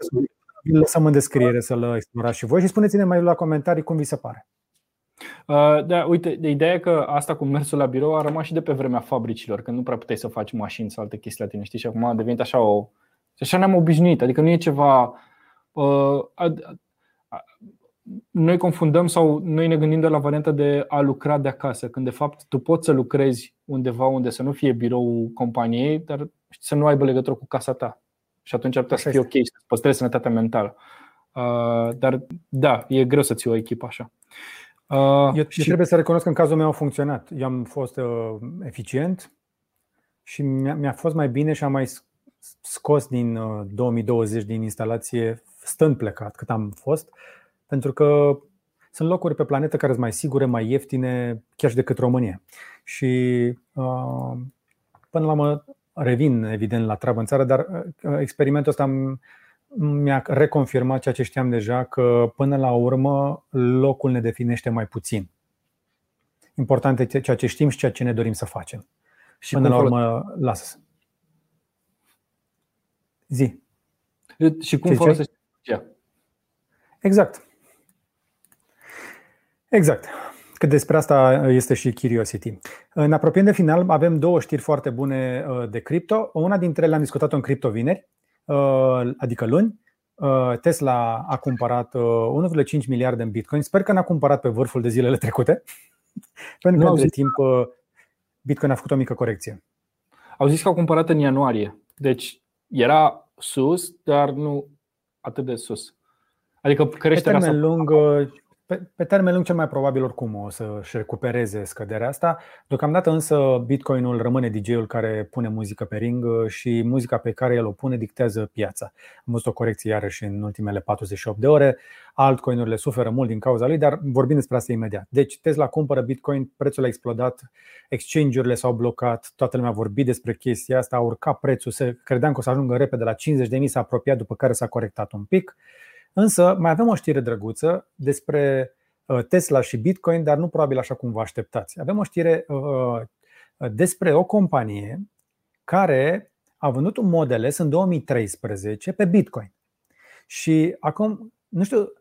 îl lăsăm în descriere să-l explorați și voi și spuneți-ne mai la comentarii cum vi se pare. Uh, da, uite, de ideea e că asta cu mersul la birou a rămas și de pe vremea fabricilor, când nu prea puteai să faci mașini sau alte chestii la tine, știi? Și acum a devenit așa o... Așa ne-am obișnuit, adică nu e ceva... Uh, noi confundăm sau noi ne gândim de la varianta de a lucra de acasă, când de fapt tu poți să lucrezi undeva unde să nu fie biroul companiei, dar să nu aibă legătură cu casa ta. Și atunci ar putea să fie ok să păstrezi sănătatea mentală. Uh, dar da, e greu să ții o echipă așa. Uh, eu, și... eu trebuie să recunosc că în cazul meu a funcționat. Eu am fost uh, eficient și mi-a, mi-a fost mai bine și am mai scos din uh, 2020 din instalație stând plecat cât am fost, pentru că sunt locuri pe planetă care sunt mai sigure, mai ieftine, chiar și decât România. Și uh, până la urmă revin evident la treabă în țară, dar uh, experimentul ăsta mi-a reconfirmat ceea ce știam deja, că până la urmă locul ne definește mai puțin. Important e ceea ce știm și ceea ce ne dorim să facem. Și până la urmă, lasă Zi. Și cum folosești Exact. Exact. Că despre asta este și Curiosity. În apropiem de final avem două știri foarte bune uh, de cripto. Una dintre ele am discutat-o în cripto vineri, uh, adică luni. Uh, Tesla a cumpărat 1,5 miliarde în Bitcoin. Sper că n-a cumpărat pe vârful de zilele trecute, pentru că între timp Bitcoin a făcut o mică corecție. Au zis că au cumpărat în ianuarie. Deci era sus, dar nu atât de sus. Adică creșterea pe termen lung, pe, pe termen lung cel mai probabil oricum o să-și recupereze scăderea asta. Deocamdată însă Bitcoinul rămâne DJ-ul care pune muzică pe ring și muzica pe care el o pune dictează piața. Am văzut o corecție iarăși în ultimele 48 de ore. Altcoinurile suferă mult din cauza lui, dar vorbim despre asta imediat. Deci Tesla cumpără Bitcoin, prețul a explodat, exchange-urile s-au blocat, toată lumea a vorbit despre chestia asta, a urcat prețul, se credeam că o să ajungă repede la 50.000, s-a apropiat după care s-a corectat un pic. Însă mai avem o știre drăguță despre uh, Tesla și Bitcoin, dar nu probabil așa cum vă așteptați. Avem o știre uh, despre o companie care a vândut un Model S în 2013 pe Bitcoin. Și acum, nu știu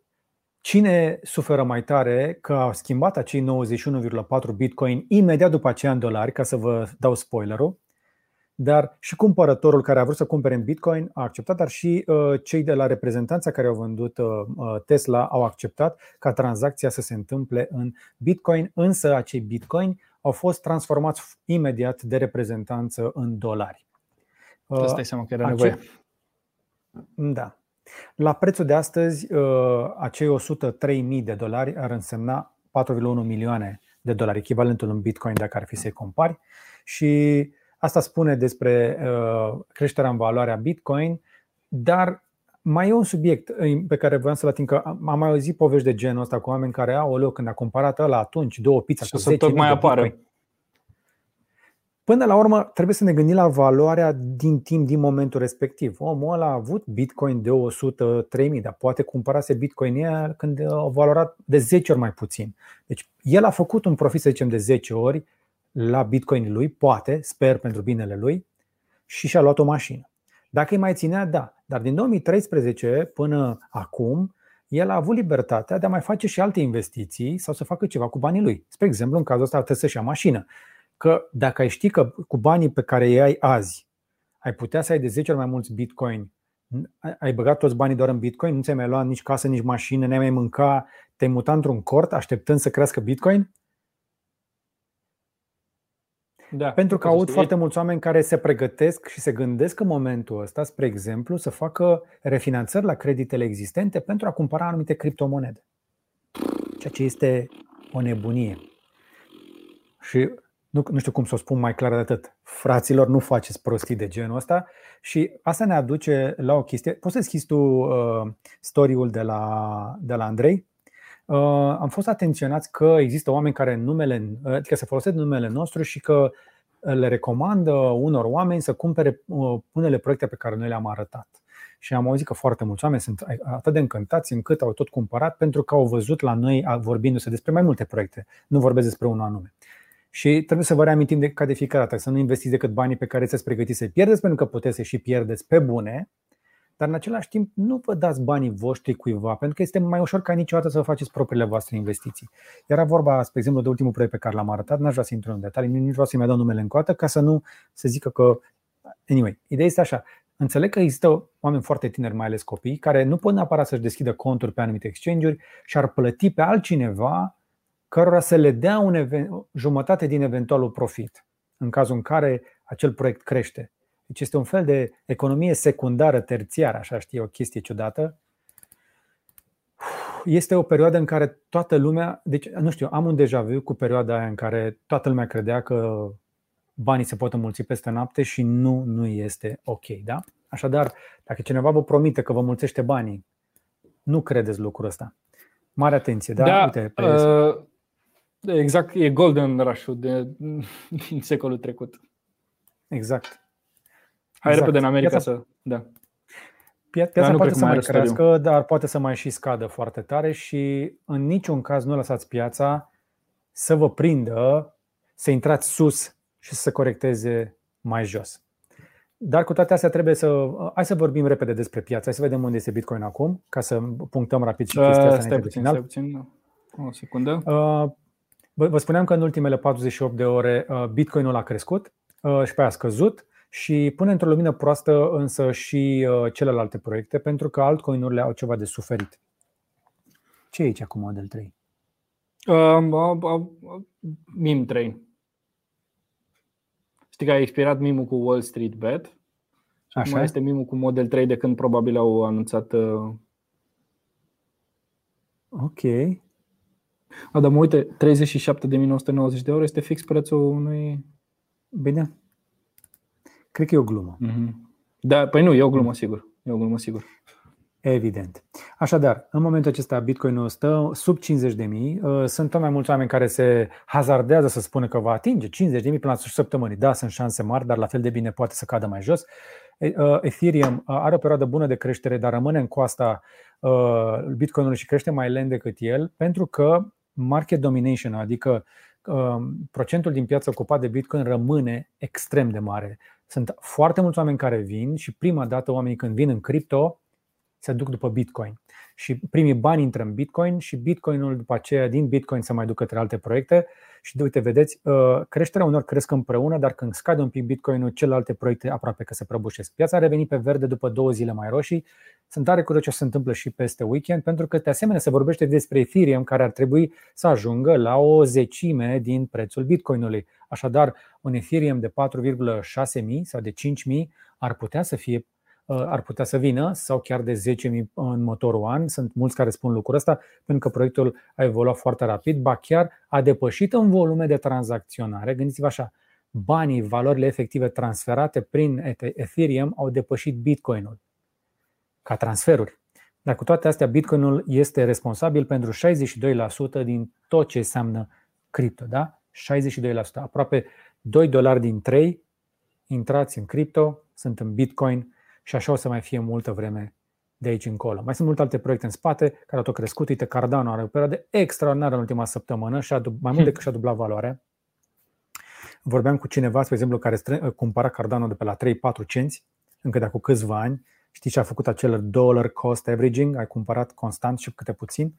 cine suferă mai tare că a schimbat acei 91,4 Bitcoin imediat după aceea în dolari, ca să vă dau spoilerul dar și cumpărătorul care a vrut să cumpere în Bitcoin a acceptat, dar și uh, cei de la reprezentanța care au vândut uh, uh, Tesla au acceptat ca tranzacția să se întâmple în Bitcoin, însă acei Bitcoin au fost transformați imediat de reprezentanță în dolari. Asta e seama că era nevoie. Da. La prețul de astăzi, acei 103.000 de dolari ar însemna 4,1 milioane de dolari, echivalentul în Bitcoin dacă ar fi să-i compari. Și Asta spune despre uh, creșterea în valoare a Bitcoin, dar mai e un subiect uh, pe care vreau să-l ating, că am mai auzit povești de genul ăsta cu oameni care au loc când a cumpărat ăla atunci două pizza cu 10 tot mai apare. Până la urmă, trebuie să ne gândim la valoarea din timp, din momentul respectiv. Omul ăla a avut Bitcoin de 103.000, dar poate cumpărase Bitcoin când a valorat de 10 ori mai puțin. Deci el a făcut un profit, să zicem, de 10 ori la Bitcoin lui, poate, sper pentru binele lui, și și-a luat o mașină. Dacă îi mai ținea, da. Dar din 2013 până acum, el a avut libertatea de a mai face și alte investiții sau să facă ceva cu banii lui. Spre exemplu, în cazul ăsta trebuie să-și ia mașină. Că dacă ai ști că cu banii pe care îi ai azi, ai putea să ai de 10 ori mai mulți bitcoin, ai băgat toți banii doar în bitcoin, nu ți-ai mai luat nici casă, nici mașină, n-ai mai mânca, te-ai mutat într-un cort așteptând să crească bitcoin, da, Pentru că aud foarte mulți oameni care se pregătesc și se gândesc în momentul ăsta, spre exemplu, să facă refinanțări la creditele existente pentru a cumpăra anumite criptomonede. Ceea ce este o nebunie. Și nu, nu știu cum să o spun mai clar de atât. Fraților, nu faceți prostii de genul ăsta și asta ne aduce la o chestie. Poți să deschizi tu uh, story-ul de la, de la Andrei? Uh, am fost atenționați că există oameni care numele, adică se folosesc numele nostru și că le recomandă unor oameni să cumpere uh, unele proiecte pe care noi le-am arătat. Și am auzit că foarte mulți oameni sunt atât de încântați încât au tot cumpărat pentru că au văzut la noi vorbindu-se despre mai multe proiecte. Nu vorbesc despre unul anume. Și trebuie să vă reamintim de, ca de fiecare dată, să nu investiți decât banii pe care ți-ați pregătit să-i pierdeți, pentru că puteți să și pierdeți pe bune, dar în același timp nu vă dați banii voștri cuiva, pentru că este mai ușor ca niciodată să faceți propriile voastre investiții. Era vorba, spre exemplu, de ultimul proiect pe care l-am arătat, n-aș vrea să intru în detalii, nici vreau să-mi dau numele încă o dată, ca să nu se zică că. Anyway, ideea este așa. Înțeleg că există oameni foarte tineri, mai ales copii, care nu pot neapărat să-și deschidă conturi pe anumite exchange-uri și ar plăti pe altcineva cărora să le dea un jumătate din eventualul profit în cazul în care acel proiect crește. Deci este un fel de economie secundară, terțiară, așa știi, o chestie ciudată. Este o perioadă în care toată lumea, deci nu știu, am un deja vu cu perioada aia în care toată lumea credea că banii se pot înmulți peste noapte și nu, nu este ok. Da? Așadar, dacă cineva vă promite că vă mulțește banii, nu credeți lucrul ăsta. Mare atenție, da? da Uite, pe uh, exact, e golden rush-ul de, din secolul trecut. Exact. Hai exact. repede în America piața, să... Da. Piața da, poate să mai crească, dar poate să mai și scadă foarte tare și în niciun caz nu lăsați piața să vă prindă, să intrați sus și să se corecteze mai jos. Dar cu toate astea trebuie să. Hai să vorbim repede despre piață. Hai să vedem unde este Bitcoin acum, ca să punctăm rapid și chestia asta. Uh, stai puțin, stai puțin. O secundă. Uh, vă spuneam că în ultimele 48 de ore uh, Bitcoinul a crescut uh, și pe a scăzut și pune într-o lumină proastă însă și uh, celelalte proiecte, pentru că altcoin-urile au ceva de suferit. Ce e aici acum Model 3? Uh, uh, uh, MIM 3. Știi că a expirat mimul cu Wall Street Bet. Așa mai este mimul cu Model 3 de când probabil au anunțat. Uh... Ok. A, dar mă uite, 37.990 de euro este fix prețul unui. Bine. Cred că e o glumă. Mm-hmm. Da, păi nu, e o glumă, sigur. E o glumă, sigur. Evident. Așadar, în momentul acesta Bitcoin stă sub 50 de mii. Uh, sunt tot mai mulți oameni care se hazardează să spună că va atinge 50 de mii până la sfârșitul săptămânii. Da, sunt șanse mari, dar la fel de bine poate să cadă mai jos. Uh, Ethereum uh, are o perioadă bună de creștere, dar rămâne în coasta Bitcoinului și crește mai lent decât el, pentru că market domination, adică procentul din piață ocupat de Bitcoin rămâne extrem de mare. Sunt foarte mulți oameni care vin și prima dată oamenii când vin în cripto se duc după Bitcoin. Și primii bani intră în Bitcoin și Bitcoinul după aceea din Bitcoin se mai duc către alte proiecte. Și de uite, vedeți, uh, creșterea unor cresc împreună, dar când scade un pic Bitcoinul, celelalte proiecte aproape că se prăbușesc. Piața a revenit pe verde după două zile mai roșii. Sunt tare curios ce se întâmplă și peste weekend, pentru că de asemenea se vorbește despre Ethereum care ar trebui să ajungă la o zecime din prețul Bitcoinului. Așadar, un Ethereum de 4,6 mii sau de 5 mii ar putea să fie Uh, ar putea să vină sau chiar de 10.000 în motorul an. Sunt mulți care spun lucrul ăsta pentru că proiectul a evoluat foarte rapid, ba chiar a depășit în volume de tranzacționare. Gândiți-vă așa, banii, valorile efective transferate prin Ethereum au depășit Bitcoinul ca transferuri. Dar cu toate astea, Bitcoinul este responsabil pentru 62% din tot ce înseamnă cripto. Da? 62%. Aproape 2 dolari din 3 intrați în cripto sunt în Bitcoin și așa o să mai fie multă vreme de aici încolo. Mai sunt multe alte proiecte în spate care au tot crescut. Uite, Cardano are o perioadă extraordinară în ultima săptămână și a, mai mult decât și-a dublat valoarea. Vorbeam cu cineva, spre exemplu, care cumpăra Cardano de pe la 3-4 cenți, încă de acum câțiva ani. Știi ce a făcut acel dollar cost averaging? Ai cumpărat constant și câte puțin.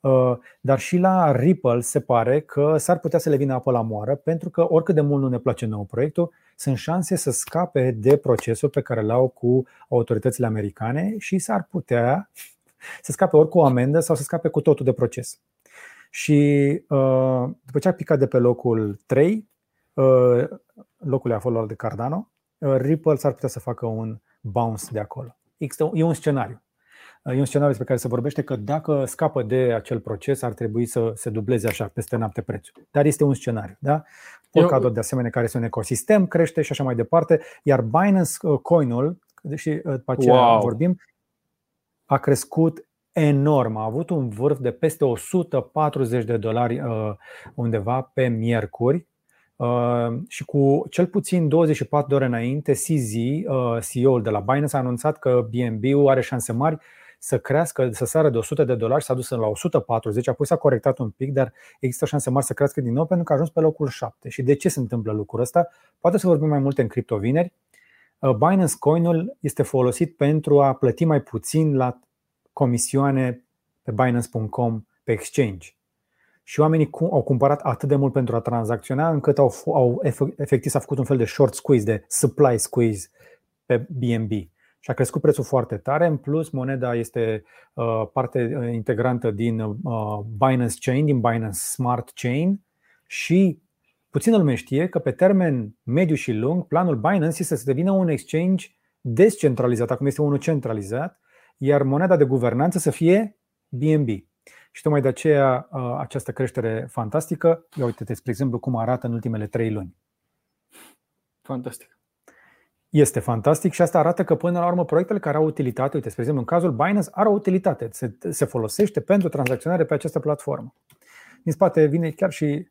Uh, dar și la Ripple se pare că s-ar putea să le vină apă la moară, pentru că oricât de mult nu ne place nou proiectul, sunt șanse să scape de procesul pe care l-au cu autoritățile americane și s-ar putea să scape ori cu o amendă sau să scape cu totul de proces. Și uh, după ce a picat de pe locul 3, uh, locul acolo de Cardano, Ripple s-ar putea să facă un bounce de acolo. E un scenariu. E un scenariu despre care se vorbește că dacă scapă de acel proces, ar trebui să se dubleze așa peste noapte prețul. Dar este un scenariu. Da? Polkadot, Eu... de asemenea, care este un ecosistem, crește și așa mai departe. Iar Binance uh, Coinul, deși uh, după aceea wow. vorbim, a crescut enorm. A avut un vârf de peste 140 de dolari uh, undeva pe miercuri și cu cel puțin 24 de ore înainte, CZ, CEO-ul de la Binance, a anunțat că BNB-ul are șanse mari să crească, să sară de 100 de dolari, s-a dus la 140, apoi s-a corectat un pic, dar există șanse mari să crească din nou pentru că a ajuns pe locul 7. Și de ce se întâmplă lucrul ăsta? Poate să vorbim mai multe în cripto vineri. Uh, Binance Coinul este folosit pentru a plăti mai puțin la comisioane pe Binance.com pe exchange. Și oamenii au cumpărat atât de mult pentru a tranzacționa încât au, au efectiv s-a făcut un fel de short squeeze, de supply squeeze pe BNB și a crescut prețul foarte tare. În plus, moneda este uh, parte uh, integrantă din uh, Binance Chain, din Binance Smart Chain și puțină lume știe că pe termen mediu și lung, planul Binance este să devină un exchange descentralizat, acum este unul centralizat, iar moneda de guvernanță să fie BNB. Și tocmai de aceea această creștere fantastică, ia uite-te, spre exemplu, cum arată în ultimele trei luni. Fantastic. Este fantastic și asta arată că până la urmă proiectele care au utilitate, uite, spre exemplu, în cazul Binance, are o utilitate, se, se folosește pentru tranzacționare pe această platformă. Din spate vine chiar și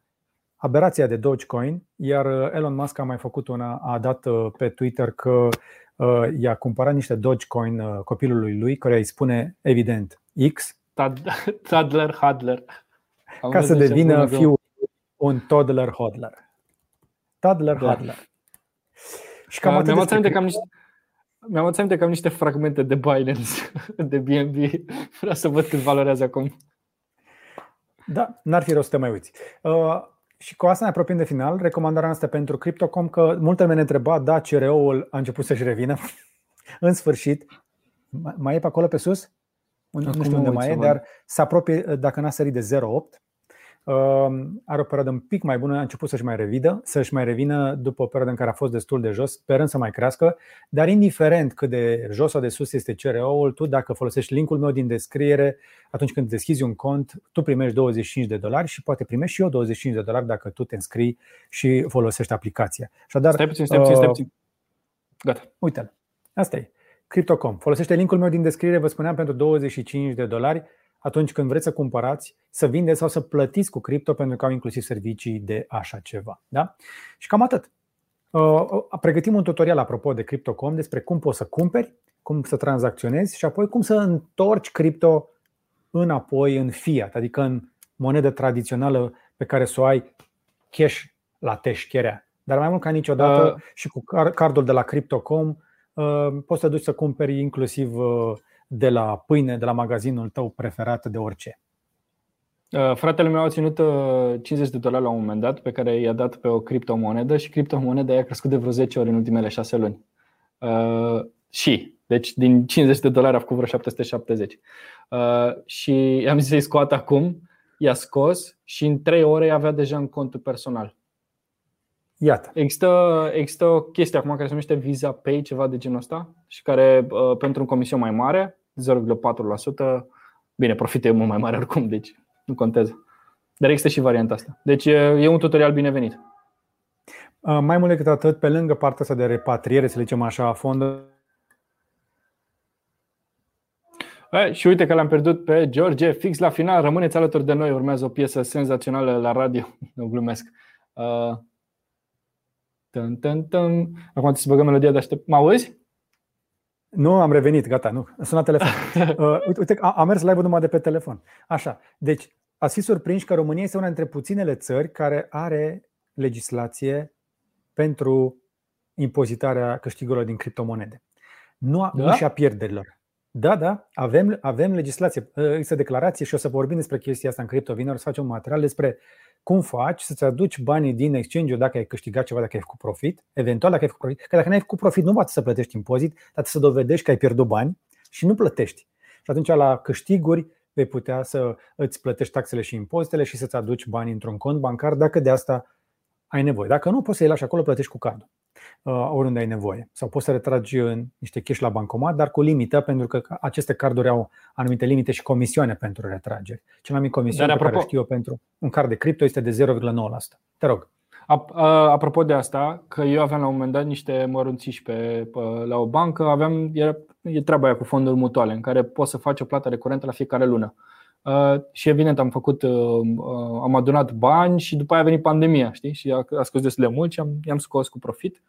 aberația de Dogecoin, iar Elon Musk a mai făcut una, a dat uh, pe Twitter că uh, i-a cumpărat niște Dogecoin uh, copilului lui, care îi spune evident X. Toddler Hodler. Ca să devină fiul un toddler hodler. Toddler da. hodler. Și cam uh, mi-am aminte că am niște, mi-am aminte că am niște fragmente de Binance, de BNB. Vreau să văd cât valorează acum. Da, n-ar fi rost să te mai uiți. Uh, și cu asta ne apropiem de final. Recomandarea noastră pentru Crypto.com că multă lume ne întreba, da, CRO-ul a început să-și revină. în sfârșit. Mai e pe acolo pe sus? Acum nu știu unde mai e, dar se apropie, dacă n-a sărit de 0,8 are o perioadă un pic mai bună, a început să-și mai revidă, să-și mai revină după o perioadă în care a fost destul de jos, sperând să mai crească, dar indiferent cât de jos sau de sus este CRO-ul, tu dacă folosești linkul meu din descriere, atunci când deschizi un cont, tu primești 25 de dolari și poate primești și eu 25 de dolari dacă tu te înscrii și folosești aplicația. Așadar, stai puțin, stai puțin, stai puțin. Gata. Uite, asta e. Crypto.com. Folosește linkul meu din descriere, vă spuneam, pentru 25 de dolari atunci când vreți să cumpărați, să vindeți sau să plătiți cu cripto pentru că au inclusiv servicii de așa ceva. Da? Și cam atât. Uh, pregătim un tutorial apropo de Crypto.com despre cum poți să cumperi, cum să tranzacționezi și apoi cum să întorci cripto înapoi în fiat, adică în monedă tradițională pe care să o ai cash la teșcherea. Dar mai mult ca niciodată uh. și cu cardul de la Crypto.com uh, poți să duci să cumperi inclusiv de la pâine, de la magazinul tău preferat de orice? Uh, fratele meu a ținut 50 uh, de dolari la un moment dat pe care i-a dat pe o criptomonedă și criptomoneda a crescut de vreo 10 ori în ultimele 6 luni. Uh, și, deci din 50 de dolari a făcut vreo 770. Uh, și i-am zis să-i scoată acum, i-a scos și în 3 ore avea deja în contul personal. Iată. Există, există o chestie acum care se numește Visa Pay, ceva de genul ăsta, și care uh, pentru un comision mai mare 0,4%. Bine, profitul e mult mai mare oricum, deci nu contează. Dar există și varianta asta. Deci e un tutorial binevenit. Uh, mai mult decât atât, pe lângă partea asta de repatriere, să zicem așa, a fondului, E, și uite că l-am pierdut pe George fix la final. Rămâneți alături de noi, urmează o piesă senzațională la radio. Nu glumesc. Uh, tân, tân, tân. Acum trebuie să băgăm melodia de aștept. Mă auzi? Nu, am revenit, gata, nu. Sunat telefon. Uh, uite, a, a mers live-ul numai de pe telefon. Așa, deci ați fi surprinși că România este una dintre puținele țări care are legislație pentru impozitarea câștigurilor din criptomonede. Nu, a, da? nu și a pierderilor. Da, da, avem, avem legislație. Uh, există declarație și o să vorbim despre chestia asta în cripto. Vine să facem un material despre cum faci să-ți aduci banii din exchange dacă ai câștigat ceva, dacă ai făcut profit, eventual dacă ai făcut profit, că dacă nu ai făcut profit nu poate să plătești impozit, dar să dovedești că ai pierdut bani și nu plătești. Și atunci la câștiguri vei putea să îți plătești taxele și impozitele și să-ți aduci banii într-un cont bancar dacă de asta ai nevoie. Dacă nu, poți să-i lași acolo, plătești cu cardul. Uh, oriunde ai nevoie. Sau poți să retragi în niște cash la bancomat, dar cu limită, pentru că aceste carduri au anumite limite și comisioane pentru retrageri. Cel mai mic comision pe apropo... care știu eu pentru un card de cripto este de 0,9%. Te rog. Apropo de asta, că eu aveam la un moment dat niște mărunțiși pe, pe, la o bancă, aveam, era, e treaba aia cu fonduri mutuale, în care poți să faci o plată recurentă la fiecare lună. Uh, și evident am făcut, uh, am adunat bani și după aia a venit pandemia, știi? Și a, a scos destul de mult și am, i-am scos cu profit.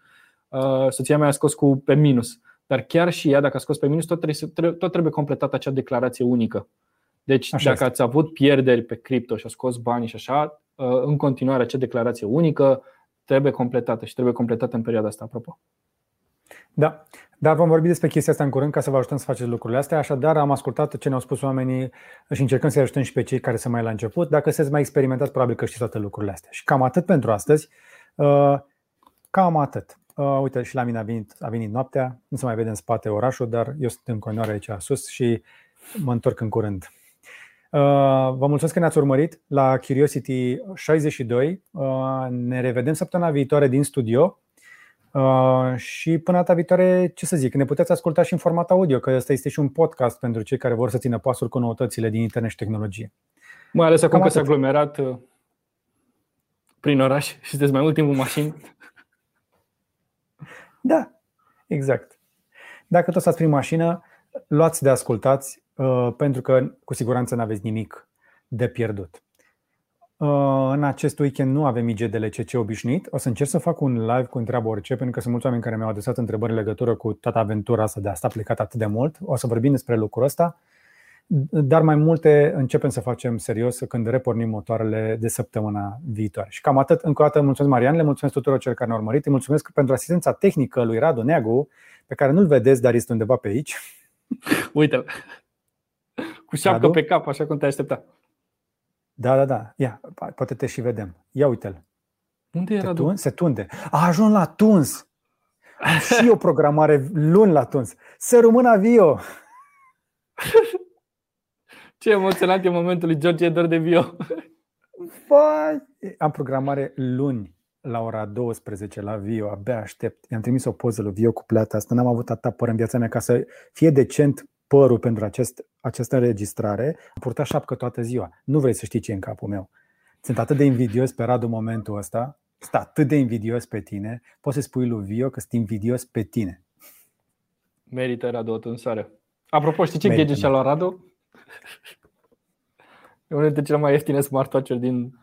Uh, soția mea a scos cu pe minus. Dar chiar și ea, dacă a scos pe minus, tot trebuie, tot trebuie completată acea declarație unică. Deci, așa dacă este. ați avut pierderi pe cripto și a scos bani și așa, în continuare acea declarație unică trebuie completată și trebuie completată în perioada asta, apropo. Da, dar vom vorbi despre chestia asta în curând ca să vă ajutăm să faceți lucrurile astea. Așadar, am ascultat ce ne-au spus oamenii și încercăm să-i ajutăm și pe cei care sunt mai la început. Dacă sunteți mai experimentați, probabil că știți toate lucrurile astea. Și cam atât pentru astăzi. Uh, cam atât. Uh, uite, și la mine a venit, a venit noaptea, nu se mai vede în spate orașul, dar eu sunt în continuare aici sus și mă întorc în curând. Uh, vă mulțumesc că ne-ați urmărit la Curiosity 62. Uh, ne revedem săptămâna viitoare din studio. Uh, și până data viitoare, ce să zic, ne puteți asculta și în format audio, că ăsta este și un podcast pentru cei care vor să țină pasul cu noutățile din internet și tehnologie. Mai ales acum că s-a aglomerat prin oraș și sunteți mai mult timp în mașini. Da, exact. Dacă tot stați prin mașină, luați de ascultați, pentru că cu siguranță nu aveți nimic de pierdut. Uh, în acest weekend nu avem IGDLCC obișnuit. O să încerc să fac un live cu întreabă orice, pentru că sunt mulți oameni care mi-au adresat întrebări în legătură cu toată aventura asta de a sta plecat atât de mult. O să vorbim despre lucrul ăsta. Dar mai multe începem să facem serios când repornim motoarele de săptămâna viitoare. Și cam atât. Încă o dată mulțumesc Marian, le mulțumesc tuturor celor care ne-au urmărit. Îi mulțumesc pentru asistența tehnică lui Radu Neagu, pe care nu-l vedeți, dar este undeva pe aici. Uite-l. Cu șapcă Radu? pe cap, așa cum te aștepta. Da, da, da. Ia, poate te și vedem. Ia uite-l. Unde era? Tun? Se tunde. A ajuns la tuns. Am și o programare luni la tuns. Să rămână Vio. Ce emoționant e momentul lui George Edor de Vio. Vai. Am programare luni la ora 12 la Vio, abia aștept. I-am trimis o poză lui Vio cu plata asta. N-am avut atâta păr în viața mea ca să fie decent părul pentru acest, această înregistrare, am purtat șapcă toată ziua. Nu vrei să știi ce e în capul meu. Sunt atât de invidios pe Radu momentul ăsta, sunt atât de invidios pe tine, poți să spui lui Vio că sunt invidios pe tine. Merită Radu o tunsare. Apropo, știi ce Merită, gadget și-a luat Radu? E unul dintre cele mai ieftine smartwatch-uri din...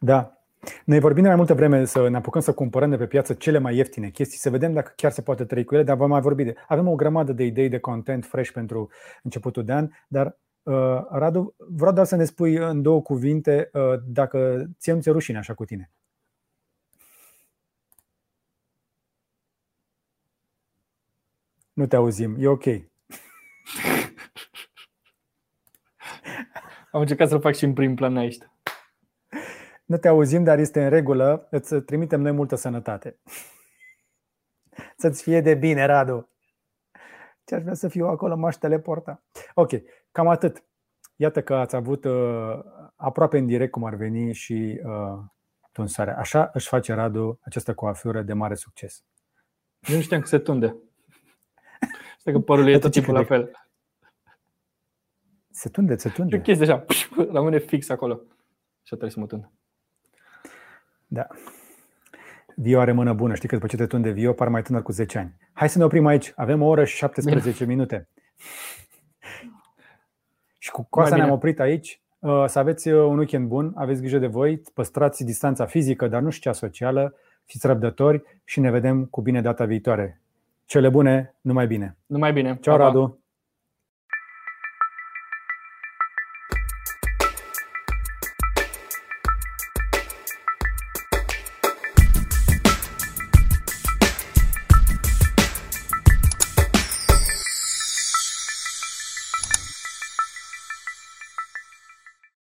Da, noi vorbim de mai multă vreme să ne apucăm să cumpărăm de pe piață cele mai ieftine chestii, să vedem dacă chiar se poate trăi cu ele, dar vom mai vorbi de. Avem o grămadă de idei de content fresh pentru începutul de an, dar uh, Radu, vreau doar să ne spui în două cuvinte uh, dacă ți ți rușine așa cu tine. Nu te auzim, e ok. Am încercat să-l fac și în prim plan aici. Nu te auzim, dar este în regulă. Îți trimitem noi multă sănătate. Să-ți fie de bine, Radu. Ce aș vrea să fiu acolo, m-aș teleporta. Ok, cam atât. Iată că ați avut uh, aproape în direct cum ar veni și uh, tunsarea. Așa își face Radu această coafură de mare succes. Eu nu știam că se tunde. Știu că părul e tot timpul la fel. Se tunde, se tunde. E o chestie așa, rămâne fix acolo. Și trebuie să mă tundă. Da. Vio are mână bună. Știi că după ce te tunde Vio, par mai tânăr cu 10 ani. Hai să ne oprim aici. Avem o oră și 17 bine. minute. și cu, cu asta ne-am oprit aici. Uh, să aveți uh, un weekend bun, aveți grijă de voi, păstrați distanța fizică, dar nu și cea socială, fiți răbdători și ne vedem cu bine data viitoare. Cele bune, numai bine. Numai bine. Ciao, Radu.